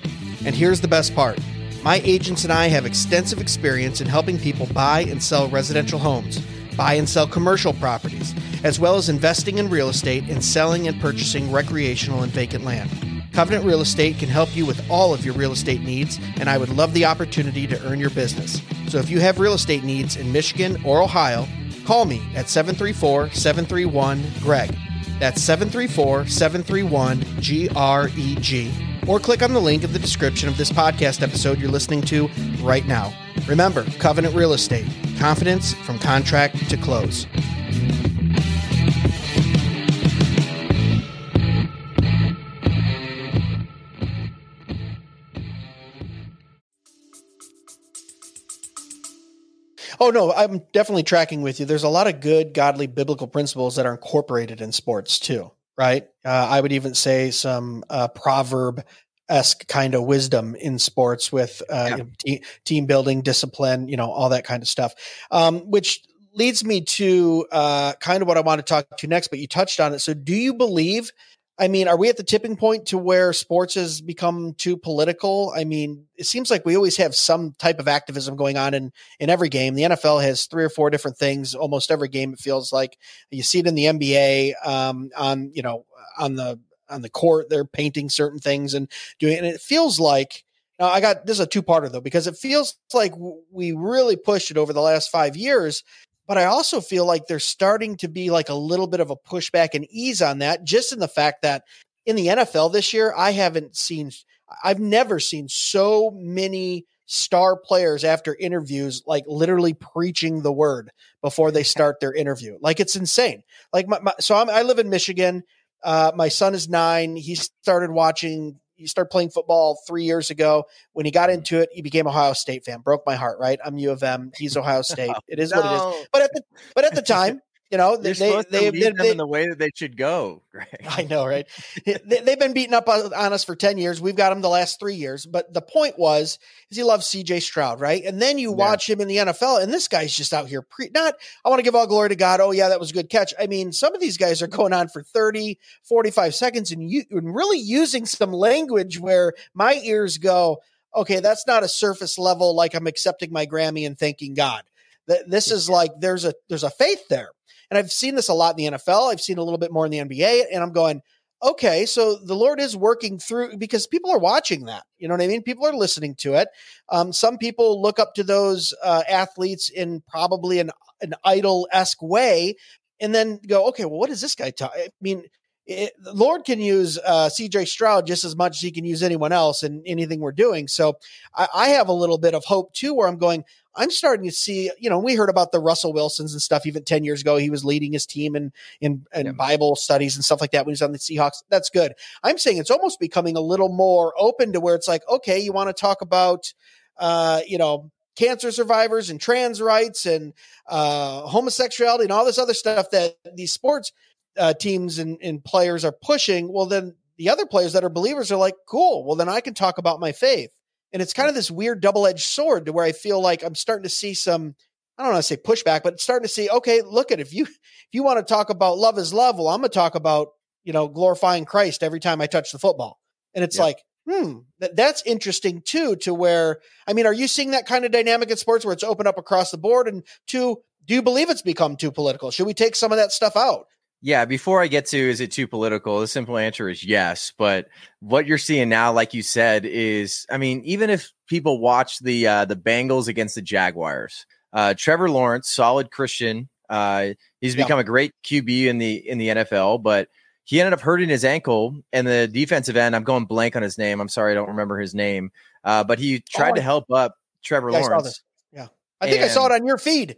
And here's the best part my agents and I have extensive experience in helping people buy and sell residential homes, buy and sell commercial properties, as well as investing in real estate and selling and purchasing recreational and vacant land. Covenant Real Estate can help you with all of your real estate needs, and I would love the opportunity to earn your business. So if you have real estate needs in Michigan or Ohio, call me at 734 731 GREG. That's 734 731 GREG. Or click on the link in the description of this podcast episode you're listening to right now. Remember, Covenant Real Estate confidence from contract to close. Oh no, I'm definitely tracking with you. There's a lot of good, godly, biblical principles that are incorporated in sports too, right? Uh, I would even say some uh, proverb esque kind of wisdom in sports with uh, yeah. you know, te- team building, discipline, you know, all that kind of stuff. Um, which leads me to uh, kind of what I want to talk to next. But you touched on it. So, do you believe I mean, are we at the tipping point to where sports has become too political? I mean, it seems like we always have some type of activism going on in in every game. The NFL has three or four different things almost every game. It feels like you see it in the NBA um, on you know on the on the court. They're painting certain things and doing, and it feels like. Now I got this is a two parter though because it feels like we really pushed it over the last five years, but I also feel like there's starting to be like a little bit of a pushback and ease on that, just in the fact that in the NFL this year, I haven't seen, I've never seen so many star players after interviews like literally preaching the word before they start their interview. Like it's insane. Like my, my so I'm, I live in Michigan. Uh, my son is nine. He started watching. He started playing football three years ago. When he got mm. into it, he became Ohio State fan. Broke my heart. Right? I'm U of M. He's Ohio State. It is no. what it is. But at the but at the time, you know, You're they they, they, them in the way that they should go. Greg. I know, right? they, have been beating up on us for ten years. We've got them the last three years. But the point was, is he loves C.J. Stroud, right? And then you yeah. watch him in the NFL, and this guy's just out here pre. Not, I want to give all glory to God. Oh yeah, that was a good catch. I mean, some of these guys are going on for 30, 45 seconds, and you and really using some language where my ears go, okay, that's not a surface level like I'm accepting my Grammy and thanking God. This is like there's a there's a faith there. And I've seen this a lot in the NFL. I've seen a little bit more in the NBA. And I'm going, okay, so the Lord is working through because people are watching that. You know what I mean? People are listening to it. Um, some people look up to those uh, athletes in probably an, an idol esque way and then go, okay, well, what is this guy talk? I mean, it, the Lord can use uh, CJ Stroud just as much as he can use anyone else in anything we're doing. So I, I, have a little bit of hope too, where I'm going, I'm starting to see, you know, we heard about the Russell Wilsons and stuff even 10 years ago. He was leading his team in, in, in yeah. Bible studies and stuff like that when he was on the Seahawks. That's good. I'm saying it's almost becoming a little more open to where it's like, okay, you want to talk about, uh, you know, cancer survivors and trans rights and uh, homosexuality and all this other stuff that these sports uh, teams and, and players are pushing. Well, then the other players that are believers are like, cool. Well, then I can talk about my faith. And it's kind of this weird double edged sword to where I feel like I'm starting to see some, I don't want to say pushback, but starting to see, okay, look at if you if you want to talk about love is love, well, I'm gonna talk about, you know, glorifying Christ every time I touch the football. And it's yeah. like, hmm, that, that's interesting too, to where I mean, are you seeing that kind of dynamic in sports where it's open up across the board? And two, do you believe it's become too political? Should we take some of that stuff out? Yeah, before I get to is it too political? The simple answer is yes. But what you're seeing now, like you said, is I mean, even if people watch the uh, the Bengals against the Jaguars, uh, Trevor Lawrence, solid Christian, uh, he's become a great QB in the in the NFL, but he ended up hurting his ankle and the defensive end. I'm going blank on his name. I'm sorry, I don't remember his name. Uh, but he tried oh, to help up Trevor yeah, Lawrence. I yeah, I think and, I saw it on your feed.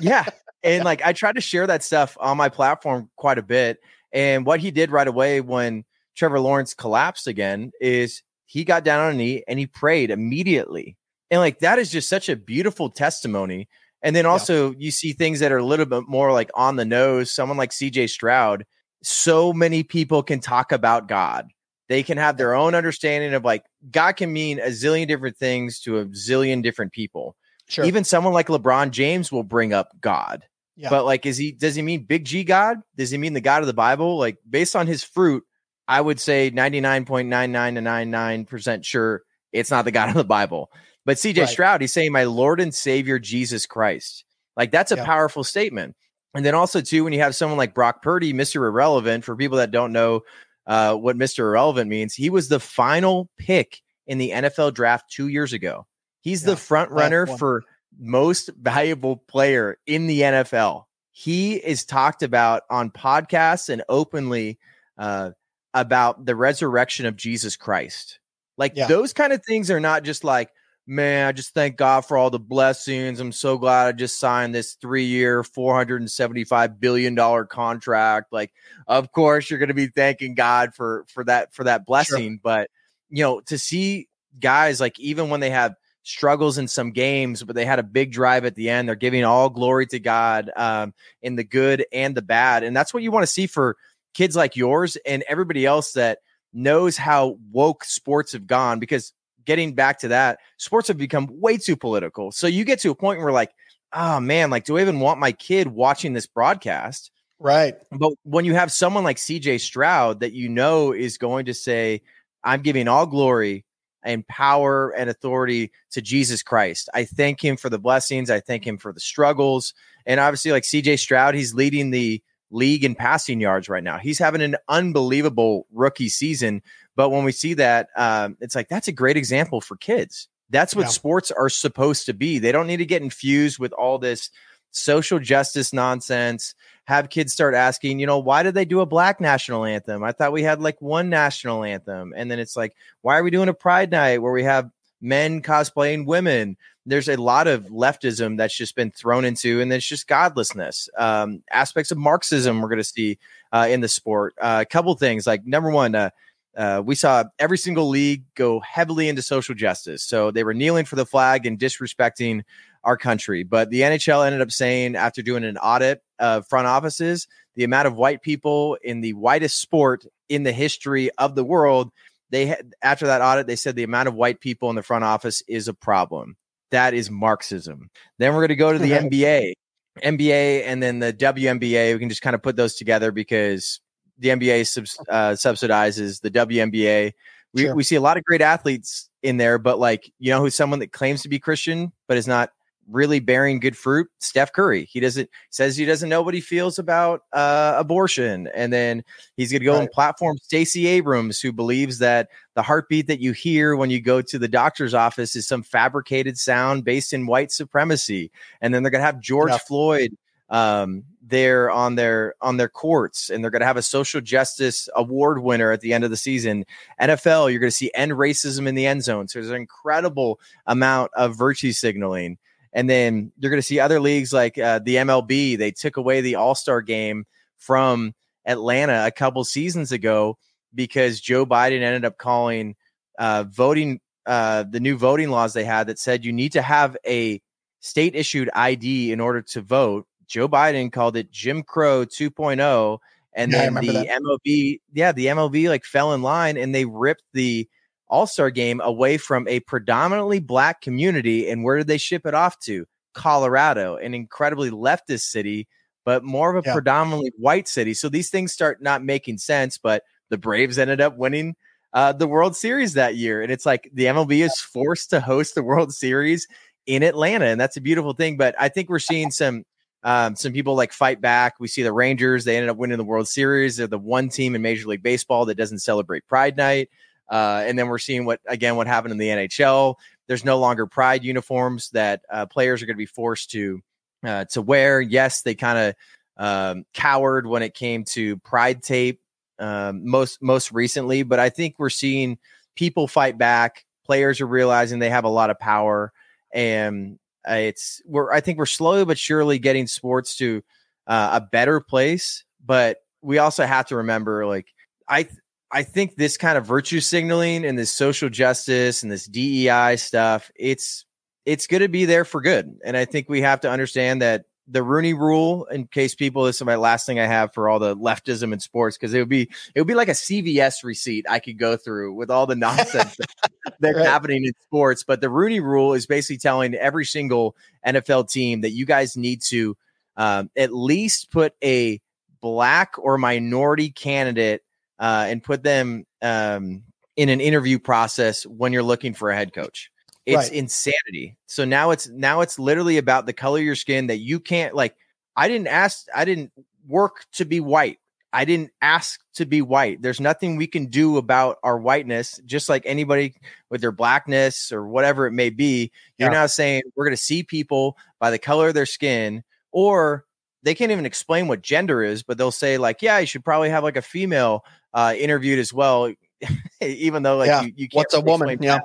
yeah, and like I tried to share that stuff on my platform quite a bit. And what he did right away when Trevor Lawrence collapsed again is he got down on a knee and he prayed immediately. And like that is just such a beautiful testimony. And then also yeah. you see things that are a little bit more like on the nose. Someone like CJ Stroud, so many people can talk about God. They can have their own understanding of like God can mean a zillion different things to a zillion different people. Sure. Even someone like LeBron James will bring up God. Yeah. But like, is he, does he mean big G God? Does he mean the God of the Bible? Like, based on his fruit, I would say 99.99 to percent sure it's not the God of the Bible. But CJ right. Stroud, he's saying, My Lord and Savior Jesus Christ. Like, that's a yeah. powerful statement. And then also, too, when you have someone like Brock Purdy, Mr. Irrelevant, for people that don't know uh, what Mr. Irrelevant means, he was the final pick in the NFL draft two years ago. He's yeah, the front runner for most valuable player in the NFL. He is talked about on podcasts and openly uh, about the resurrection of Jesus Christ. Like yeah. those kind of things are not just like, man, I just thank God for all the blessings. I'm so glad I just signed this three year, $475 billion contract. Like, of course, you're going to be thanking God for, for that, for that blessing. Sure. But, you know, to see guys like even when they have struggles in some games, but they had a big drive at the end. They're giving all glory to God um, in the good and the bad. And that's what you want to see for kids like yours and everybody else that knows how woke sports have gone. Because getting back to that, sports have become way too political. So you get to a point where, like, oh man, like, do I even want my kid watching this broadcast? Right. But when you have someone like CJ Stroud that you know is going to say, I'm giving all glory and power and authority to Jesus Christ. I thank him for the blessings. I thank him for the struggles. And obviously, like CJ Stroud, he's leading the league in passing yards right now. He's having an unbelievable rookie season. But when we see that, um, it's like that's a great example for kids. That's what yeah. sports are supposed to be. They don't need to get infused with all this social justice nonsense. Have kids start asking, you know, why did they do a black national anthem? I thought we had like one national anthem. And then it's like, why are we doing a pride night where we have men cosplaying women? There's a lot of leftism that's just been thrown into, and it's just godlessness. Um, aspects of Marxism we're going to see uh, in the sport. Uh, a couple things like number one, uh, uh, we saw every single league go heavily into social justice. So they were kneeling for the flag and disrespecting our country. But the NHL ended up saying, after doing an audit of front offices, the amount of white people in the whitest sport in the history of the world, they had, after that audit, they said the amount of white people in the front office is a problem. That is Marxism. Then we're going to go to the NBA, NBA, and then the WNBA. We can just kind of put those together because the NBA subs, uh, subsidizes the WNBA. We, sure. we see a lot of great athletes in there, but like, you know, who's someone that claims to be Christian, but is not really bearing good fruit steph curry. He doesn't says he doesn't know what he feels about uh, abortion. And then he's going to go right. and platform stacey abrams who believes that the heartbeat that you hear when you go to the doctor's office is some fabricated sound based in white supremacy. And then they're going to have george floyd um, there on their on their courts and they're going to have a social justice award winner at the end of the season. Nfl you're going to see end racism in the end zone. So there's an incredible amount of virtue signaling and then you're going to see other leagues like uh, the MLB. They took away the All Star game from Atlanta a couple seasons ago because Joe Biden ended up calling uh, voting uh, the new voting laws they had that said you need to have a state issued ID in order to vote. Joe Biden called it Jim Crow 2.0. And yeah, then the that. MLB, yeah, the MLB like fell in line and they ripped the all Star game away from a predominantly black community. And where did they ship it off to? Colorado, an incredibly leftist city, but more of a yeah. predominantly white city. So these things start not making sense. But the Braves ended up winning uh, the World Series that year. And it's like the MLB is forced to host the World Series in Atlanta. And that's a beautiful thing. But I think we're seeing some. Um, some people like fight back. We see the Rangers; they ended up winning the World Series. They're the one team in Major League Baseball that doesn't celebrate Pride Night. Uh, and then we're seeing what again what happened in the NHL. There's no longer pride uniforms that uh, players are going to be forced to uh, to wear. Yes, they kind of um, cowered when it came to pride tape um, most most recently, but I think we're seeing people fight back. Players are realizing they have a lot of power, and uh, it's we're I think we're slowly but surely getting sports to uh, a better place. But we also have to remember, like I I think this kind of virtue signaling and this social justice and this DEI stuff, it's it's going to be there for good. And I think we have to understand that the Rooney Rule, in case people, this is my last thing I have for all the leftism in sports, because it would be it would be like a CVS receipt I could go through with all the nonsense that's right. happening in sports. But the Rooney Rule is basically telling every single NFL team that you guys need to um, at least put a black or minority candidate uh, and put them um, in an interview process when you're looking for a head coach. It's right. insanity. So now it's now it's literally about the color of your skin that you can't like. I didn't ask. I didn't work to be white. I didn't ask to be white. There's nothing we can do about our whiteness, just like anybody with their blackness or whatever it may be. You're yeah. now saying we're going to see people by the color of their skin, or they can't even explain what gender is, but they'll say, like, yeah, you should probably have like a female uh, interviewed as well, even though like yeah. you, you can't what's a woman, yeah. That.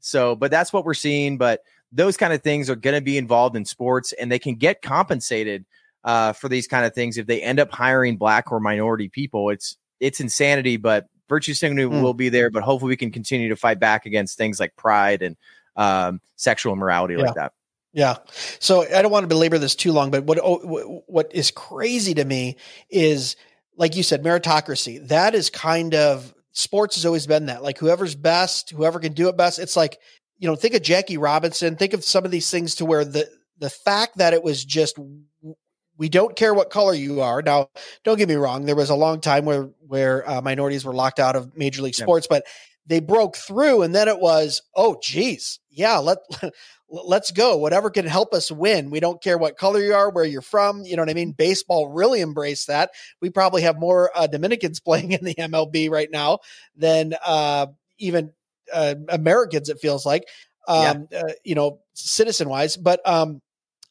So, but that's what we're seeing. But those kind of things are going to be involved in sports, and they can get compensated uh, for these kind of things if they end up hiring black or minority people. It's it's insanity, but virtue signaling mm. will be there. But hopefully, we can continue to fight back against things like pride and um, sexual immorality yeah. like that. Yeah. So I don't want to belabor this too long, but what oh, what is crazy to me is like you said, meritocracy. That is kind of sports has always been that. Like whoever's best, whoever can do it best. It's like, you know, think of Jackie Robinson, think of some of these things to where the the fact that it was just we don't care what color you are. Now, don't get me wrong, there was a long time where where uh, minorities were locked out of major league sports, yeah. but they broke through and then it was, oh geez, yeah, let let's go. Whatever can help us win. We don't care what color you are, where you're from. You know what I mean? Baseball really embraced that. We probably have more uh, Dominicans playing in the MLB right now than uh, even uh, Americans. It feels like, um, yeah. Uh, you know, citizen wise. But um,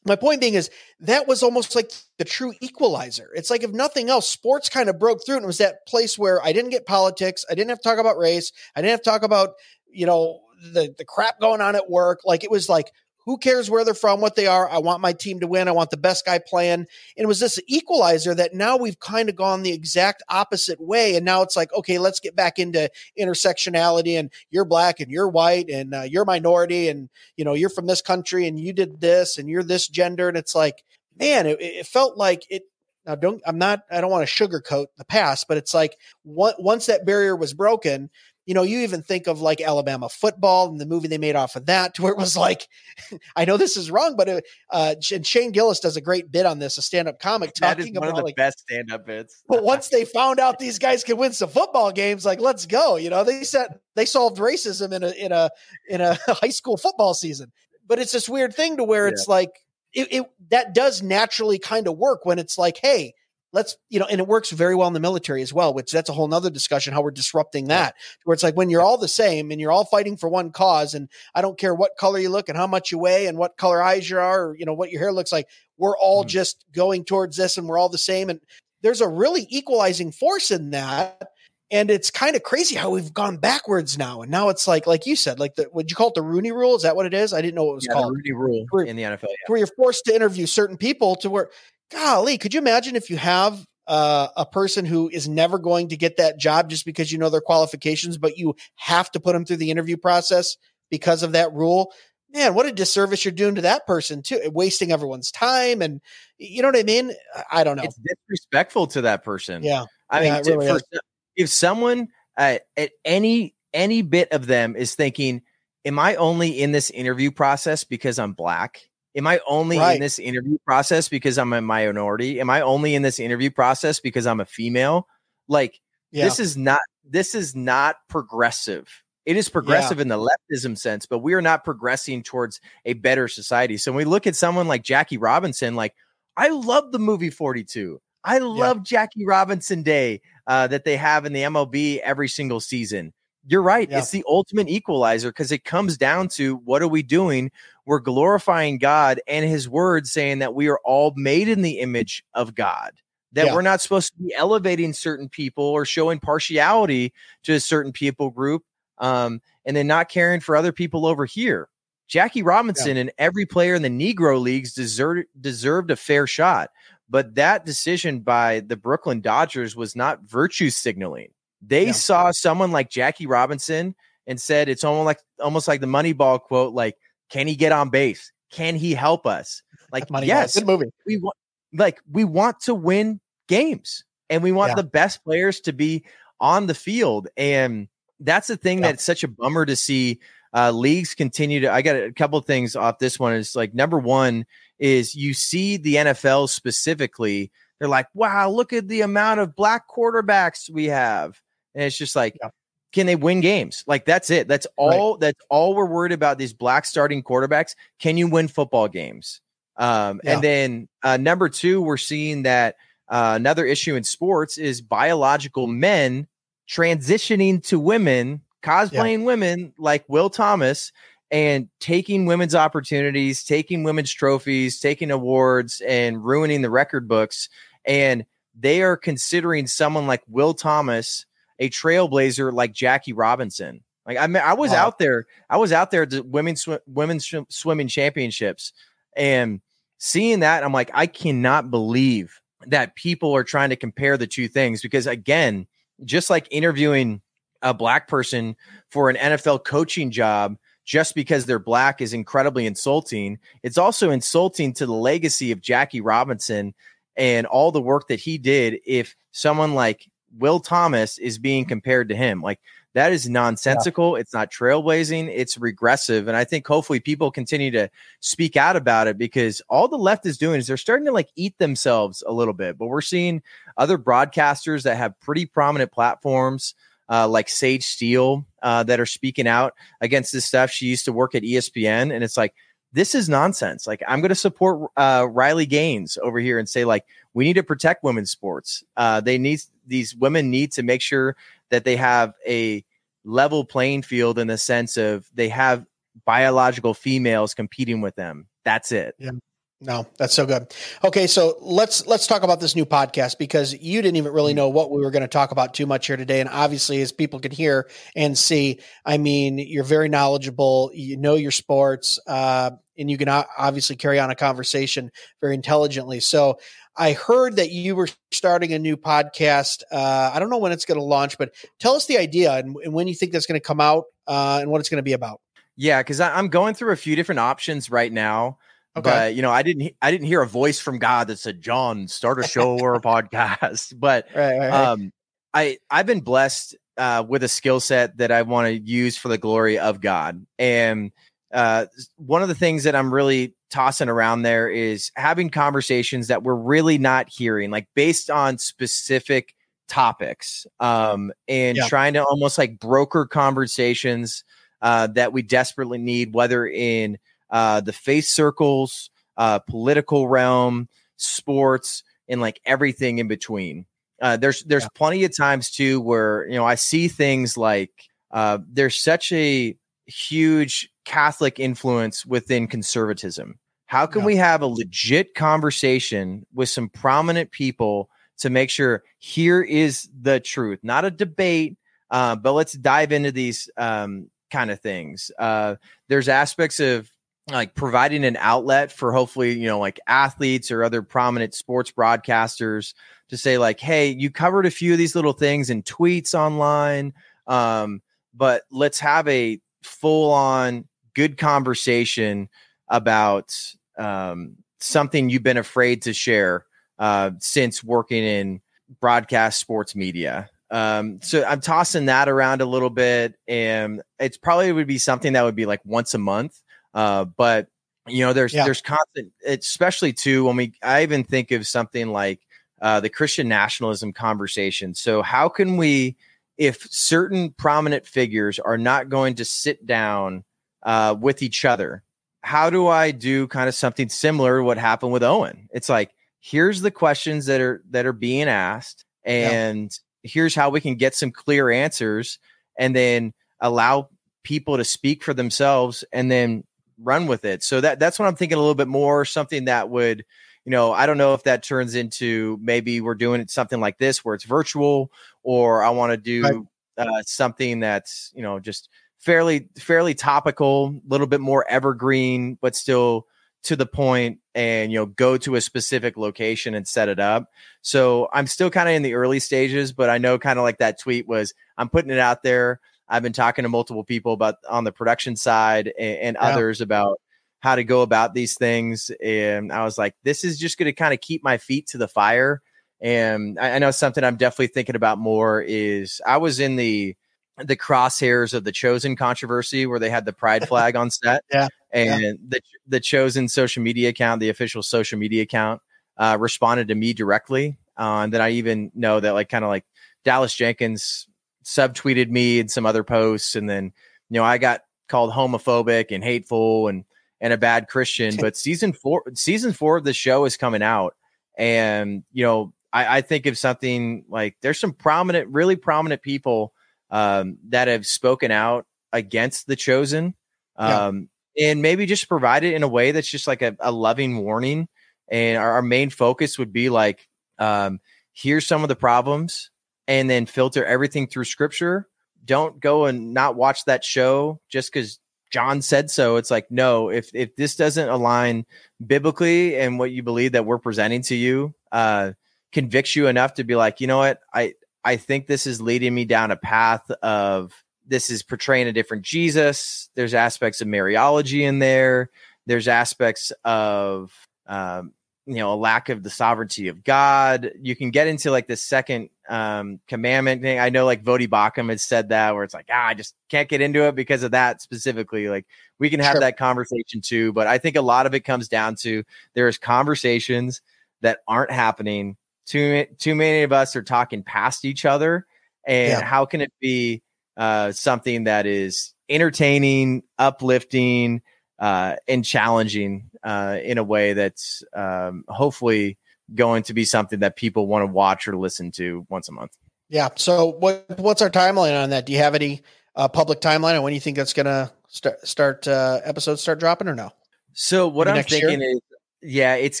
my point being is that was almost like the true equalizer. It's like if nothing else, sports kind of broke through, and it was that place where I didn't get politics, I didn't have to talk about race, I didn't have to talk about you know the the crap going on at work. Like it was like who cares where they're from, what they are? I want my team to win. I want the best guy playing. And it was this equalizer that now we've kind of gone the exact opposite way. And now it's like, okay, let's get back into intersectionality and you're black and you're white and uh, you're minority and, you know, you're from this country and you did this and you're this gender. And it's like, man, it, it felt like it, now, don't I'm not I don't want to sugarcoat the past, but it's like once that barrier was broken, you know, you even think of like Alabama football and the movie they made off of that, to where it was like, I know this is wrong, but it, uh, and Shane Gillis does a great bit on this, a stand-up comic talking about one of the like, best stand-up bits. but once they found out these guys could win some football games, like let's go. You know, they said they solved racism in a in a in a high school football season. But it's this weird thing to where yeah. it's like it, it that does naturally kind of work when it's like, hey, let's you know and it works very well in the military as well which that's a whole nother discussion how we're disrupting that where it's like when you're all the same and you're all fighting for one cause and i don't care what color you look and how much you weigh and what color eyes you are or you know what your hair looks like we're all mm-hmm. just going towards this and we're all the same and there's a really equalizing force in that and it's kind of crazy how we've gone backwards now. And now it's like, like you said, like the would you call it the Rooney Rule? Is that what it is? I didn't know what it was yeah, called. Rooney Rule where, in the NFL, yeah. where you're forced to interview certain people to where golly, could you imagine if you have uh, a person who is never going to get that job just because you know their qualifications, but you have to put them through the interview process because of that rule? Man, what a disservice you're doing to that person too, wasting everyone's time. And you know what I mean? I don't know. It's disrespectful to that person. Yeah. I yeah, mean, really for, if someone uh, at any any bit of them is thinking, "Am I only in this interview process because I'm black? Am I only right. in this interview process because I'm a minority? Am I only in this interview process because I'm a female? Like yeah. this is not this is not progressive. It is progressive yeah. in the leftism sense, but we are not progressing towards a better society. So when we look at someone like Jackie Robinson, like I love the movie 42. I love yeah. Jackie Robinson Day uh, that they have in the MLB every single season. You're right. Yeah. It's the ultimate equalizer because it comes down to what are we doing? We're glorifying God and his word, saying that we are all made in the image of God, that yeah. we're not supposed to be elevating certain people or showing partiality to a certain people group, um, and then not caring for other people over here. Jackie Robinson yeah. and every player in the Negro leagues deserved deserved a fair shot. But that decision by the Brooklyn Dodgers was not virtue signaling. They yeah. saw someone like Jackie Robinson and said it's almost like almost like the Moneyball quote, like, "Can he get on base? Can he help us?" Like, yes, good movie. We want like we want to win games, and we want yeah. the best players to be on the field, and that's the thing yeah. that's such a bummer to see. Uh, leagues continue to. I got a couple things off this one. Is like number one is you see the NFL specifically. They're like, wow, look at the amount of black quarterbacks we have. And it's just like, yeah. can they win games? Like that's it. That's all. Right. That's all we're worried about. These black starting quarterbacks. Can you win football games? Um, yeah. And then uh, number two, we're seeing that uh, another issue in sports is biological men transitioning to women, cosplaying yeah. women like Will Thomas and taking women's opportunities, taking women's trophies, taking awards, and ruining the record books. And they are considering someone like Will Thomas a trailblazer like Jackie Robinson. Like I, mean, I was wow. out there, I was out there at the women's sw- women's sh- swimming championships, and seeing that, I'm like, I cannot believe that people are trying to compare the two things because again, just like interviewing a black person for an NFL coaching job just because they're black is incredibly insulting. It's also insulting to the legacy of Jackie Robinson and all the work that he did if someone like Will Thomas is being compared to him. Like that is nonsensical. Yeah. It's not trailblazing. It's regressive. And I think hopefully people continue to speak out about it because all the left is doing is they're starting to like eat themselves a little bit. But we're seeing other broadcasters that have pretty prominent platforms, uh, like Sage Steele uh, that are speaking out against this stuff. She used to work at ESPN, and it's like this is nonsense. Like I'm going to support uh, Riley Gaines over here and say like we need to protect women's sports. Uh, they need these women need to make sure that they have a level playing field in the sense of they have biological females competing with them. That's it. Yeah. No, that's so good. Okay, so let's let's talk about this new podcast because you didn't even really mm-hmm. know what we were going to talk about too much here today, and obviously, as people can hear and see, I mean, you're very knowledgeable. You know your sports, uh, and you can obviously carry on a conversation very intelligently. So, I heard that you were starting a new podcast. Uh, I don't know when it's going to launch, but tell us the idea and, and when you think that's going to come out uh, and what it's going to be about. Yeah, because I'm going through a few different options right now. Okay. But you know, I didn't I didn't hear a voice from God that said, "Jon, start a show or a podcast." But right, right, right. um, I I've been blessed uh, with a skill set that I want to use for the glory of God, and uh, one of the things that I'm really tossing around there is having conversations that we're really not hearing, like based on specific topics, um, and yeah. trying to almost like broker conversations uh, that we desperately need, whether in uh, the faith circles, uh, political realm, sports, and like everything in between. Uh, there's there's yeah. plenty of times too where you know I see things like uh, there's such a huge Catholic influence within conservatism. How can yeah. we have a legit conversation with some prominent people to make sure here is the truth, not a debate, uh, but let's dive into these um, kind of things. Uh, there's aspects of like providing an outlet for hopefully you know like athletes or other prominent sports broadcasters to say like hey you covered a few of these little things in tweets online um, but let's have a full on good conversation about um, something you've been afraid to share uh, since working in broadcast sports media um, so i'm tossing that around a little bit and it's probably would be something that would be like once a month uh, but you know, there's yeah. there's constant, especially too when we. I even think of something like uh, the Christian nationalism conversation. So how can we, if certain prominent figures are not going to sit down uh, with each other, how do I do kind of something similar to what happened with Owen? It's like here's the questions that are that are being asked, and yeah. here's how we can get some clear answers, and then allow people to speak for themselves, and then run with it. So that that's what I'm thinking a little bit more something that would, you know, I don't know if that turns into maybe we're doing something like this where it's virtual, or I want to do right. uh, something that's you know just fairly fairly topical, a little bit more evergreen, but still to the point and you know go to a specific location and set it up so i'm still kind of in the early stages but i know kind of like that tweet was i'm putting it out there I've been talking to multiple people about on the production side and, and yeah. others about how to go about these things. And I was like, this is just going to kind of keep my feet to the fire. And I, I, know something I'm definitely thinking about more is I was in the the crosshairs of the chosen controversy where they had the pride flag on set. Yeah. And yeah. the the chosen social media account, the official social media account, uh, responded to me directly. Uh, and then I even know that like kind of like Dallas Jenkins subtweeted me and some other posts, and then you know I got called homophobic and hateful and and a bad Christian. But season four, season four of the show is coming out, and you know I, I think of something like there's some prominent, really prominent people um, that have spoken out against the chosen. Um, yeah. and maybe just provide it in a way that's just like a, a loving warning. And our, our, main focus would be like, um, here's some of the problems and then filter everything through scripture. Don't go and not watch that show just because Jon said so. It's like, no, if if this doesn't align biblically and what you believe that we're presenting to you, uh, convicts you enough to be like, you know what, I I think this is leading me down a path of this is portraying a different Jesus. There's aspects of Mariology in there. There's aspects of um, you know a lack of the sovereignty of God. You can get into like the second um, commandment thing. I know like Voddie Baucham had said that where it's like ah, I just can't get into it because of that specifically. Like we can have sure. that conversation too, but I think a lot of it comes down to there's conversations that aren't happening. Too too many of us are talking past each other, and yeah. how can it be? uh, something that is entertaining, uplifting, uh, and challenging uh, in a way that's um, hopefully going to be something that people want to watch or listen to once a month. Yeah. So what what's our timeline on that? Do you have any uh, public timeline on when you think that's going to start start uh, episodes start dropping or no? So what Maybe I'm thinking year? is, yeah, it's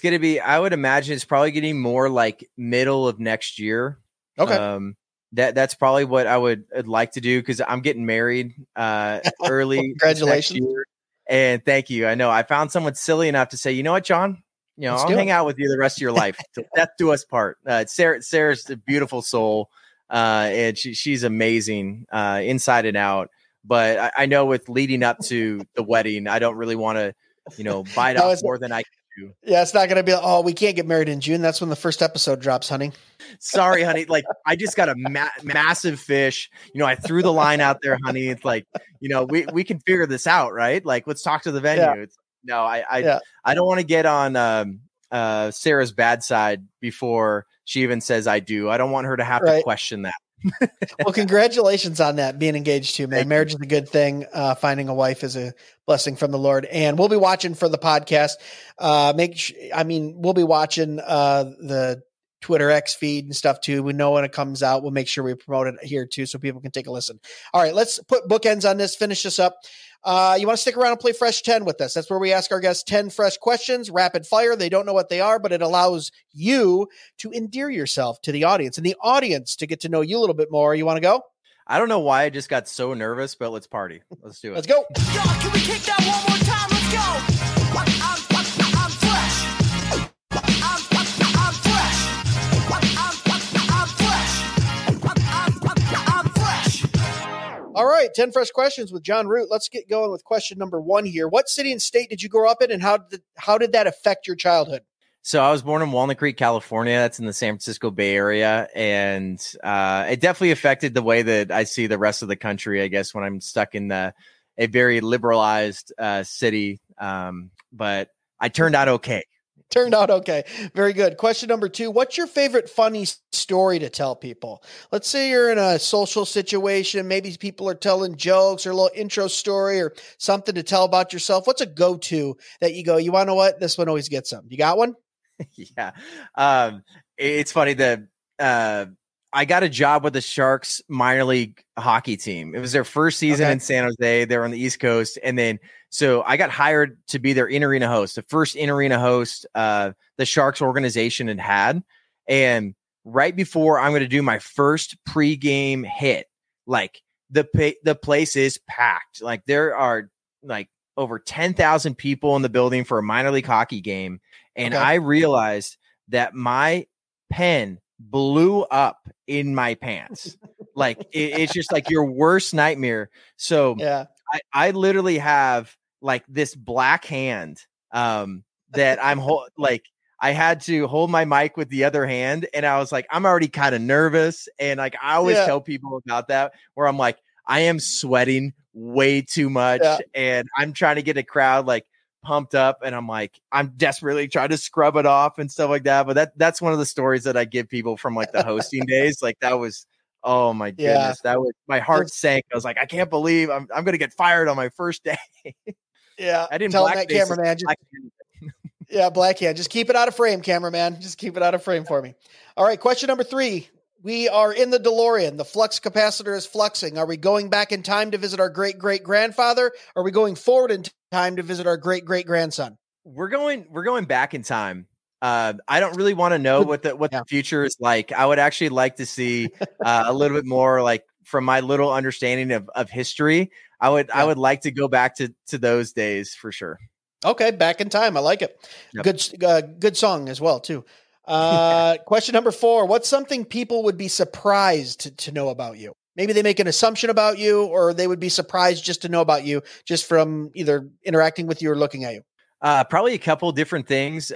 going to be. I would imagine it's probably getting more like middle of next year. Okay. Um, that that's probably what I would like to do because I'm getting married uh, early. Congratulations! And thank you. I know I found someone silly enough to say, you know what, Jon, you know, Let's I'll hang it. out with you the rest of your life. death do us part. Uh, Sarah, Sarah's a beautiful soul, uh, and she, she's amazing uh, inside and out. But I, I, know with leading up to the wedding, I don't really want to, you know, bite no, off more than I Yeah, it's not going to be. Oh, we can't get married in June. That's when the first episode drops, honey. Sorry, honey. Like I just got a ma- massive fish. You know, I threw the line out there, honey. It's like, you know, we we can figure this out, right? Like, let's talk to the venue. Yeah. It's no, I I, yeah. I don't want to get on um, uh, Sarah's bad side before she even says I do. I don't want her to have right. to question that. Well, congratulations on that being engaged too, man. Thank Marriage you. is a good thing. Uh, finding a wife is a blessing from the Lord, and we'll be watching for the podcast. Uh, make, sh- I mean, we'll be watching uh, the Twitter X feed and stuff too. We know when it comes out. We'll make sure we promote it here too, so people can take a listen. All right, let's put bookends on this. Finish this up. Uh, you want to stick around and play Fresh 10 with us. That's where we ask our guests 10 fresh questions, rapid fire. They don't know what they are, but it allows you to endear yourself to the audience and the audience to get to know you a little bit more. You want to go? I don't know why I just got so nervous, but let's party. Let's do it. Let's go. All right, 10 fresh questions with Jon Root. Let's get going with question number 1 here. What city and state did you grow up in and how did how did that affect your childhood? So I was born in Walnut Creek, California. That's in the San Francisco Bay Area, and uh, it definitely affected the way that I see the rest of the country. I guess when I'm stuck in the, a very liberalized uh, city, um, but I turned out okay turned out okay. Very good. Question number two What's your favorite funny story to tell people? Let's say you're in a social situation. Maybe people are telling jokes or a little intro story or something to tell about yourself. What's a go to that you go, you want to know what? This one always gets them. You got one? yeah. Um, it's funny that uh, I got a job with the Sharks minor league hockey team. It was their first season okay. in San Jose. They were on the East Coast. And then so I got hired to be their in arena host, the first in arena host uh, the Sharks organization had had. And right before I'm going to do my first pregame hit, like the the place is packed. Like there are like over 10,000 people in the building for a minor league hockey game. And okay. I realized that my pen blew up in my pants. like it, it's just like your worst nightmare. So yeah, I, I literally have like this black hand um that I'm ho- like I had to hold my mic with the other hand and I was like I'm already kind of nervous and like I always yeah. tell people about that where I'm like I am sweating way too much yeah. and I'm trying to get a crowd like pumped up and I'm like I'm desperately trying to scrub it off and stuff like that but that that's one of the stories that I give people from like the hosting days like that was oh my goodness yeah. that was my heart sank I was like I can't believe I'm I'm to get fired on my first day yeah I didn't tell that cameraman just, yeah black hand just keep it out of frame cameraman just keep it out of frame for me all right question number 3 we are in the DeLorean. The flux capacitor is fluxing. Are we going back in time to visit our great great grandfather? Are we going forward in time to visit our great great grandson? We're going. We're going back in time. Uh, I don't really want to know what the what yeah. the future is like. I would actually like to see uh, a little bit more, like from my little understanding of of history. I would yeah. I would like to go back to to those days for sure. Okay, back in time. I like it. Yep. Good uh, good song as well too. Uh, question number four What's something people would be surprised to, to know about you? Maybe they make an assumption about you, or they would be surprised just to know about you just from either interacting with you or looking at you. Uh, probably a couple different things.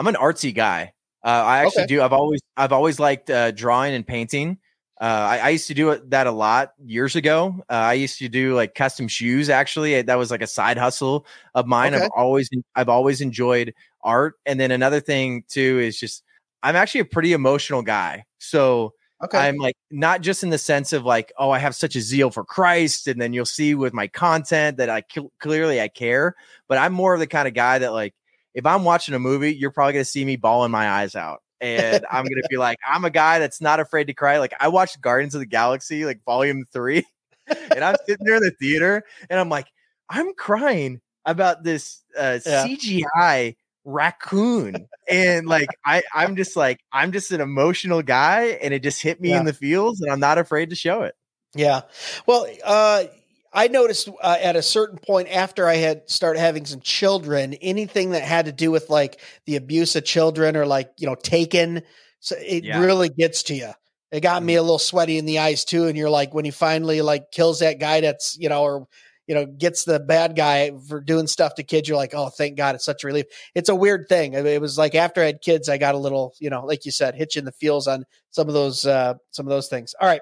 I'm an artsy guy. Uh, I actually okay. do. I've always I've always liked uh, drawing and painting. Uh, I, I, used to do that a lot years ago. Uh, I used to do like custom shoes. Actually, that was like a side hustle of mine. Okay. I've always I've always enjoyed art. And then another thing too is just I'm actually a pretty emotional guy. So Okay. I'm like not just in the sense of like, oh, I have such a zeal for Christ, and then you'll see with my content that I clearly I care. But I'm more of the kind of guy that like, if I'm watching a movie, you're probably gonna see me bawling my eyes out, and I'm gonna be like, I'm a guy that's not afraid to cry. Like I watched Guardians of the Galaxy, like Volume Three, and I'm sitting there in the theater, and I'm like, I'm crying about this uh, yeah. CGI raccoon and like i i'm just like i'm just an emotional guy and it just hit me yeah. in the feels and i'm not afraid to show it yeah well uh i noticed uh, at a certain point after i had started having some children anything that had to do with like the abuse of children or like you know taken so it yeah. really gets to you it got me mm-hmm. a little sweaty in the eyes too and you're like when he finally like kills that guy that's you know or you know, gets the bad guy for doing stuff to kids, you're like, oh, thank God, it's such a relief. It's a weird thing. It was like after I had kids, I got a little, you know, like you said, hitch in the feels on some of those, uh, some of those things. All right.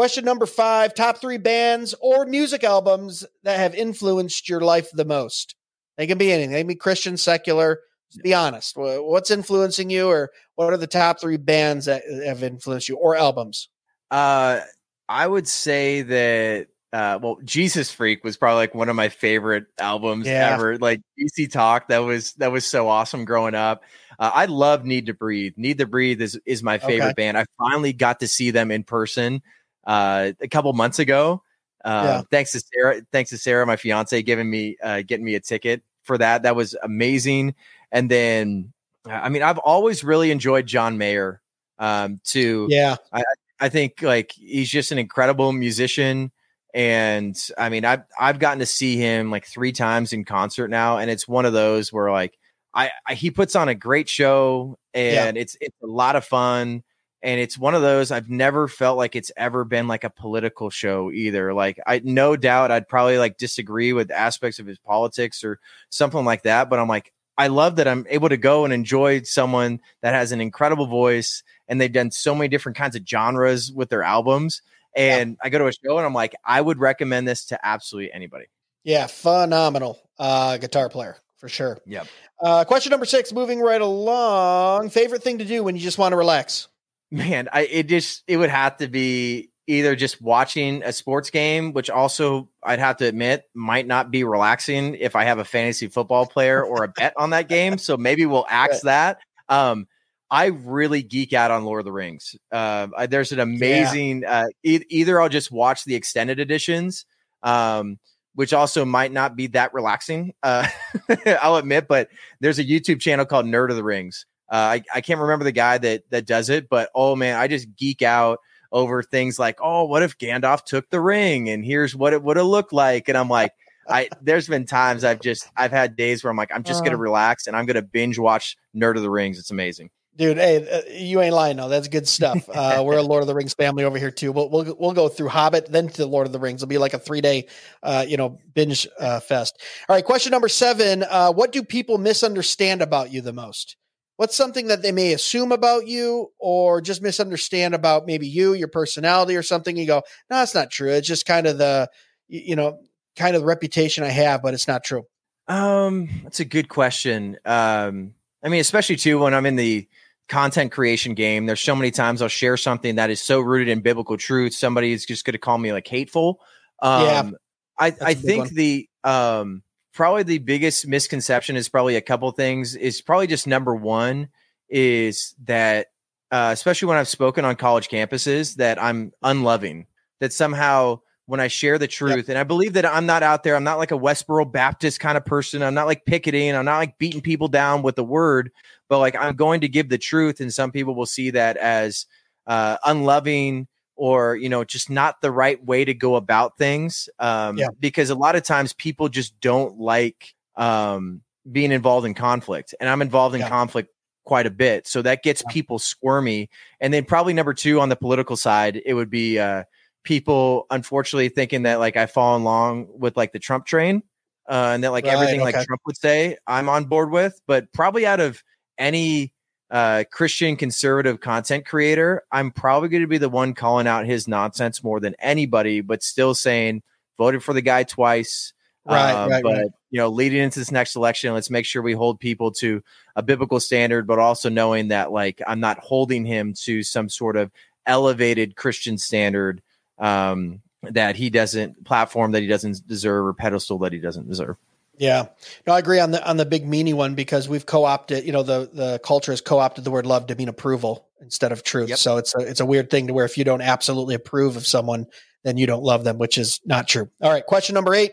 Question number five: Top three bands or music albums that have influenced your life the most. They can be anything. They can be Christian, secular. Be honest. What's influencing you, or what are the top three bands that have influenced you, or albums? Uh, I would say that uh well jesus freak was probably like one of my favorite albums yeah. ever like dc talk that was that was so awesome growing up uh, i love need to breathe need to breathe is is my favorite okay. band i finally got to see them in person uh a couple months ago. Uh, yeah. thanks to sarah thanks to sarah my fiance giving me uh getting me a ticket for that. That was amazing. And then i mean i've always really enjoyed john mayer um too. Yeah. I i think like he's just an incredible musician. And I mean, I've I've gotten to see him like three times in concert now, and it's one of those where like I, I he puts on a great show, and yeah. it's it's a lot of fun, and it's one of those I've never felt like it's ever been like a political show either. Like I no doubt I'd probably like disagree with aspects of his politics or something like that, but I'm like I love that I'm able to go and enjoy someone that has an incredible voice, and they've done so many different kinds of genres with their albums and yeah. I go to a show and I'm like, I would recommend this to absolutely anybody. Yeah, phenomenal uh, guitar player for sure. Yeah. Uh, question number six, moving right along. Favorite thing to do when you just want to relax? Man, I it just it would have to be either just watching a sports game, which also I'd have to admit might not be relaxing if I have a fantasy football player or a bet on that game. So maybe we'll axe that. Um, I really geek out on Lord of the Rings. Uh, there's an amazing. Yeah. Uh, e- either I'll just watch the extended editions, um, which also might not be that relaxing. Uh, I'll admit, but there's a YouTube channel called Nerd of the Rings. Uh, I, I can't remember the guy that that does it, but oh man, I just geek out over things like, oh, what if Gandalf took the ring, and here's what it would have looked like, and I'm like. I there's been times I've just I've had days where I'm like I'm just gonna uh. relax and I'm gonna binge watch Nerd of the Rings. It's amazing. Dude, hey, uh, you ain't lying. No, that's good stuff. Uh, we're a Lord of the Rings family over here too. We'll, we'll we'll go through Hobbit, then to Lord of the Rings. It'll be like a three day, uh, you know, binge uh, fest. All right, question number seven: uh, What do people misunderstand about you the most? What's something that they may assume about you, or just misunderstand about maybe you, your personality, or something? You go, no, that's not true. It's just kind of the, you know, kind of the reputation I have, but it's not true. Um, that's a good question. Um, I mean, especially too when I'm in the content creation game. There's so many times I'll share something that is so rooted in biblical truth. Somebody is just going to call me like hateful. Um, yeah, I, I think the um, probably the biggest misconception is probably a couple things. Is probably just number one is that uh, especially when I've spoken on college campuses that I'm unloving. That somehow when I share the truth, yep. and I believe that I'm not out there. I'm not like a Westboro Baptist kind of person. I'm not like picketing. I'm not like beating people down with the word but like I'm going to give the truth, and some people will see that as uh, unloving or you know just not the right way to go about things. Um, yeah. Because a lot of times people just don't like um, being involved in conflict, and I'm involved in yeah. conflict quite a bit, so that gets yeah. people squirmy. And then probably number two on the political side, it would be uh, people unfortunately thinking that like I fall along with like the Trump train. Uh, and that like right, everything okay. like Trump would say, I'm on board with, but probably out of any uh, Christian conservative content creator, I'm probably going to be the one calling out his nonsense more than anybody, but still saying voted for the guy twice. Right, um, right, but right. you know, leading into this next election, let's make sure we hold people to a biblical standard, but also knowing that like I'm not holding him to some sort of elevated Christian standard um, that he doesn't platform that he doesn't deserve or pedestal that he doesn't deserve. Yeah, no, I agree on the on the big meanie one because we've co-opted. You know, the the culture has co-opted the word love to mean approval instead of truth. Yep. So it's a it's a weird thing to where if you don't absolutely approve of someone, then you don't love them, which is not true. All right, question number eight: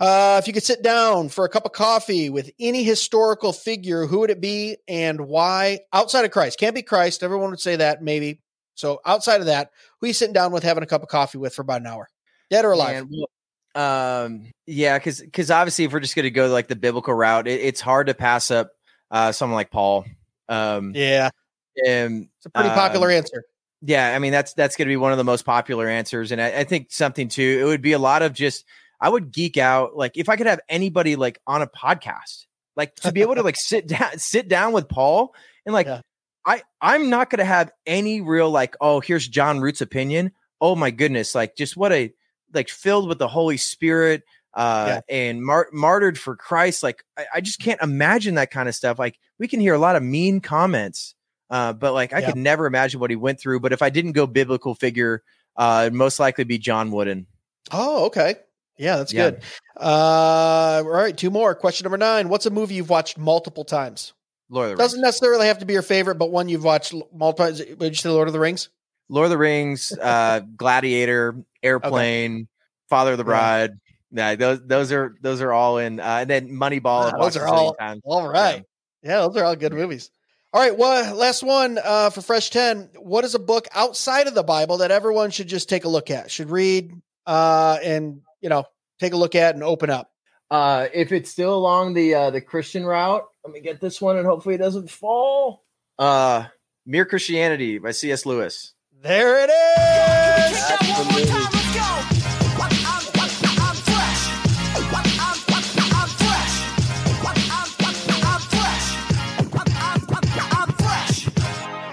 uh, If you could sit down for a cup of coffee with any historical figure, who would it be and why? Outside of Christ, can't be Christ. Everyone would say that maybe. So outside of that, who are you sitting down with having a cup of coffee with for about an hour, dead or alive? Man, um, yeah, because because obviously, if we're just going to go like the biblical route, it, it's hard to pass up uh, someone like Paul. Um, yeah, and it's a pretty popular um, answer. Yeah, I mean that's that's going to be one of the most popular answers, and I, I think something too. It would be a lot of just I would geek out like if I could have anybody like on a podcast, like to be able to like sit down sit down with Paul and like yeah. I I'm not going to have any real like oh here's Jon Root's opinion. Oh my goodness, like just what a like filled with the Holy Spirit uh, yeah. and mar- martyred for Christ. Like I, I, just can't imagine that kind of stuff. Like we can hear a lot of mean comments, uh, but like I yeah. could never imagine what he went through. But if I didn't go biblical figure, uh, it'd most likely be John Wooden. Oh, okay. Yeah, that's yeah. good. Uh, all right, two more. Question number nine. What's a movie you've watched multiple times? Lord of the Doesn't Rings. necessarily have to be your favorite, but one you've watched multiple times. Would you say Lord of the Rings? Lord of the Rings, uh, Gladiator, Airplane, okay. Father of the Bride. Yeah. yeah, those those are those are all in. Uh, and then Moneyball. Wow, those are all all right. Yeah. yeah, those are all good movies. All right, well, last one uh, for Fresh Ten. What is a book outside of the Bible that everyone should just take a look at, should read, uh, and you know, take a look at and open up? Uh, if it's still along the uh, the Christian route, let me get this one, and hopefully it doesn't fall. Uh, Mere Christianity by C.S. Lewis. There it is.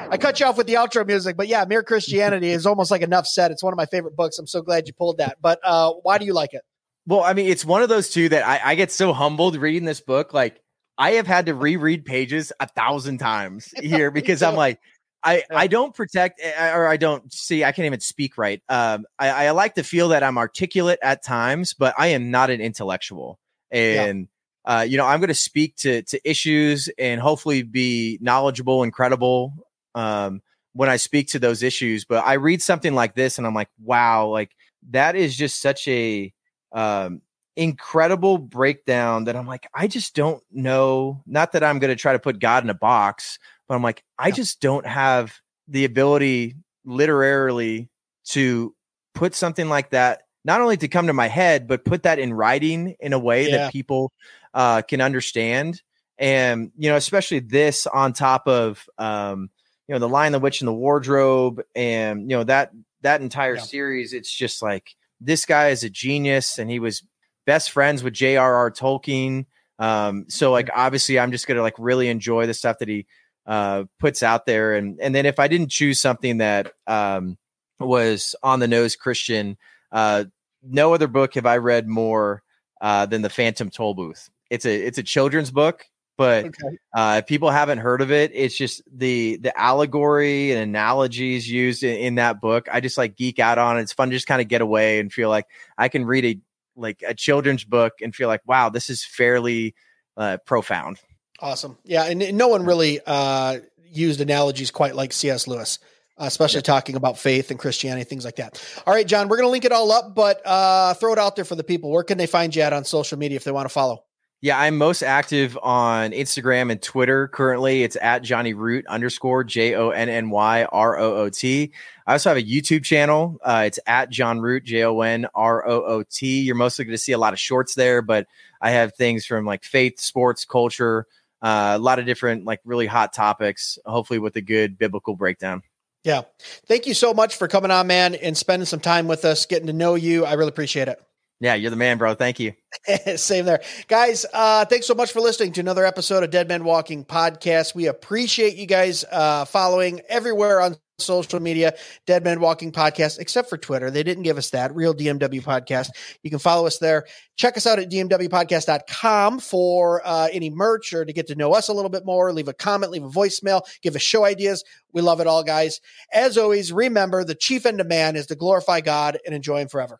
I cut you off with the outro music, but yeah, Mere Christianity is almost like enough said. It's one of my favorite books. I'm so glad you pulled that. But uh, why do you like it? Well, I mean, it's one of those two that I, I get so humbled reading this book. Like, I have had to reread pages a thousand times here because I'm like, I, I don't protect eh, eh, or I don't see I can't even speak right. Um, I, I like to feel that I'm articulate at times, but I am not an intellectual. And yeah. uh, you know, I'm going to speak to to issues and hopefully be knowledgeable and credible um, when I speak to those issues. But I read something like this and I'm like, wow, like that is just such a um, incredible breakdown that I'm like, I just don't know. Not that I'm going to try to put God in a box, but I'm like, I just don't have the ability literarily to put something like that, not only to come to my head, but put that in writing in a way yeah. that people uh, can understand. And, you know, especially this on top of, um, you know, The Lion, the Witch, and the Wardrobe, and, you know, that, that entire yeah. series, it's just like, this guy is a genius and he was best friends with J.R.R. Tolkien. Um, so like obviously I'm just gonna like really enjoy the stuff that he uh, puts out there. And and then if I didn't choose something that um, was on the nose Christian, uh, no other book have I read more uh, than the Phantom Toll Booth. It's a it's a children's book, but okay. uh, if people haven't heard of it, it's just the the allegory and analogies used in, in that book. I just like geek out on it. It's fun to just kind of get away and feel like I can read a like a children's book and feel like wow, this is fairly uh, profound. Awesome. Yeah, and, no one really uh, used analogies quite like C.S. Lewis, uh, especially yeah. talking about faith and Christianity, things like that. All right, Jon, we're going to link it all up, but uh, throw it out there for the people. Where can they find you at on social media if they want to follow? Yeah, I'm most active on Instagram and Twitter currently. It's at Jonny Root underscore J O N N Y R O O T. I also have a YouTube channel. Uh, it's at Jon Root J O N R O O T. You're mostly going to see a lot of shorts there, but I have things from like faith, sports, culture, uh, a lot of different like really hot topics. Hopefully, with a good biblical breakdown. Yeah, thank you so much for coming on, man, and spending some time with us, getting to know you. I really appreciate it. Yeah, you're the man, bro. Thank you. Same there. Guys, uh, thanks so much for listening to another episode of Dead Men Walking Podcast. We appreciate you guys uh, following everywhere on social media, Dead Men Walking Podcast, except for Twitter. They didn't give us that. Real DMW Podcast. You can follow us there. Check us out at dmwpodcast.com for uh, any merch or to get to know us a little bit more. Leave a comment, leave a voicemail, give us show ideas. We love it all, guys. As always, remember the chief end of man is to glorify God and enjoy Him forever.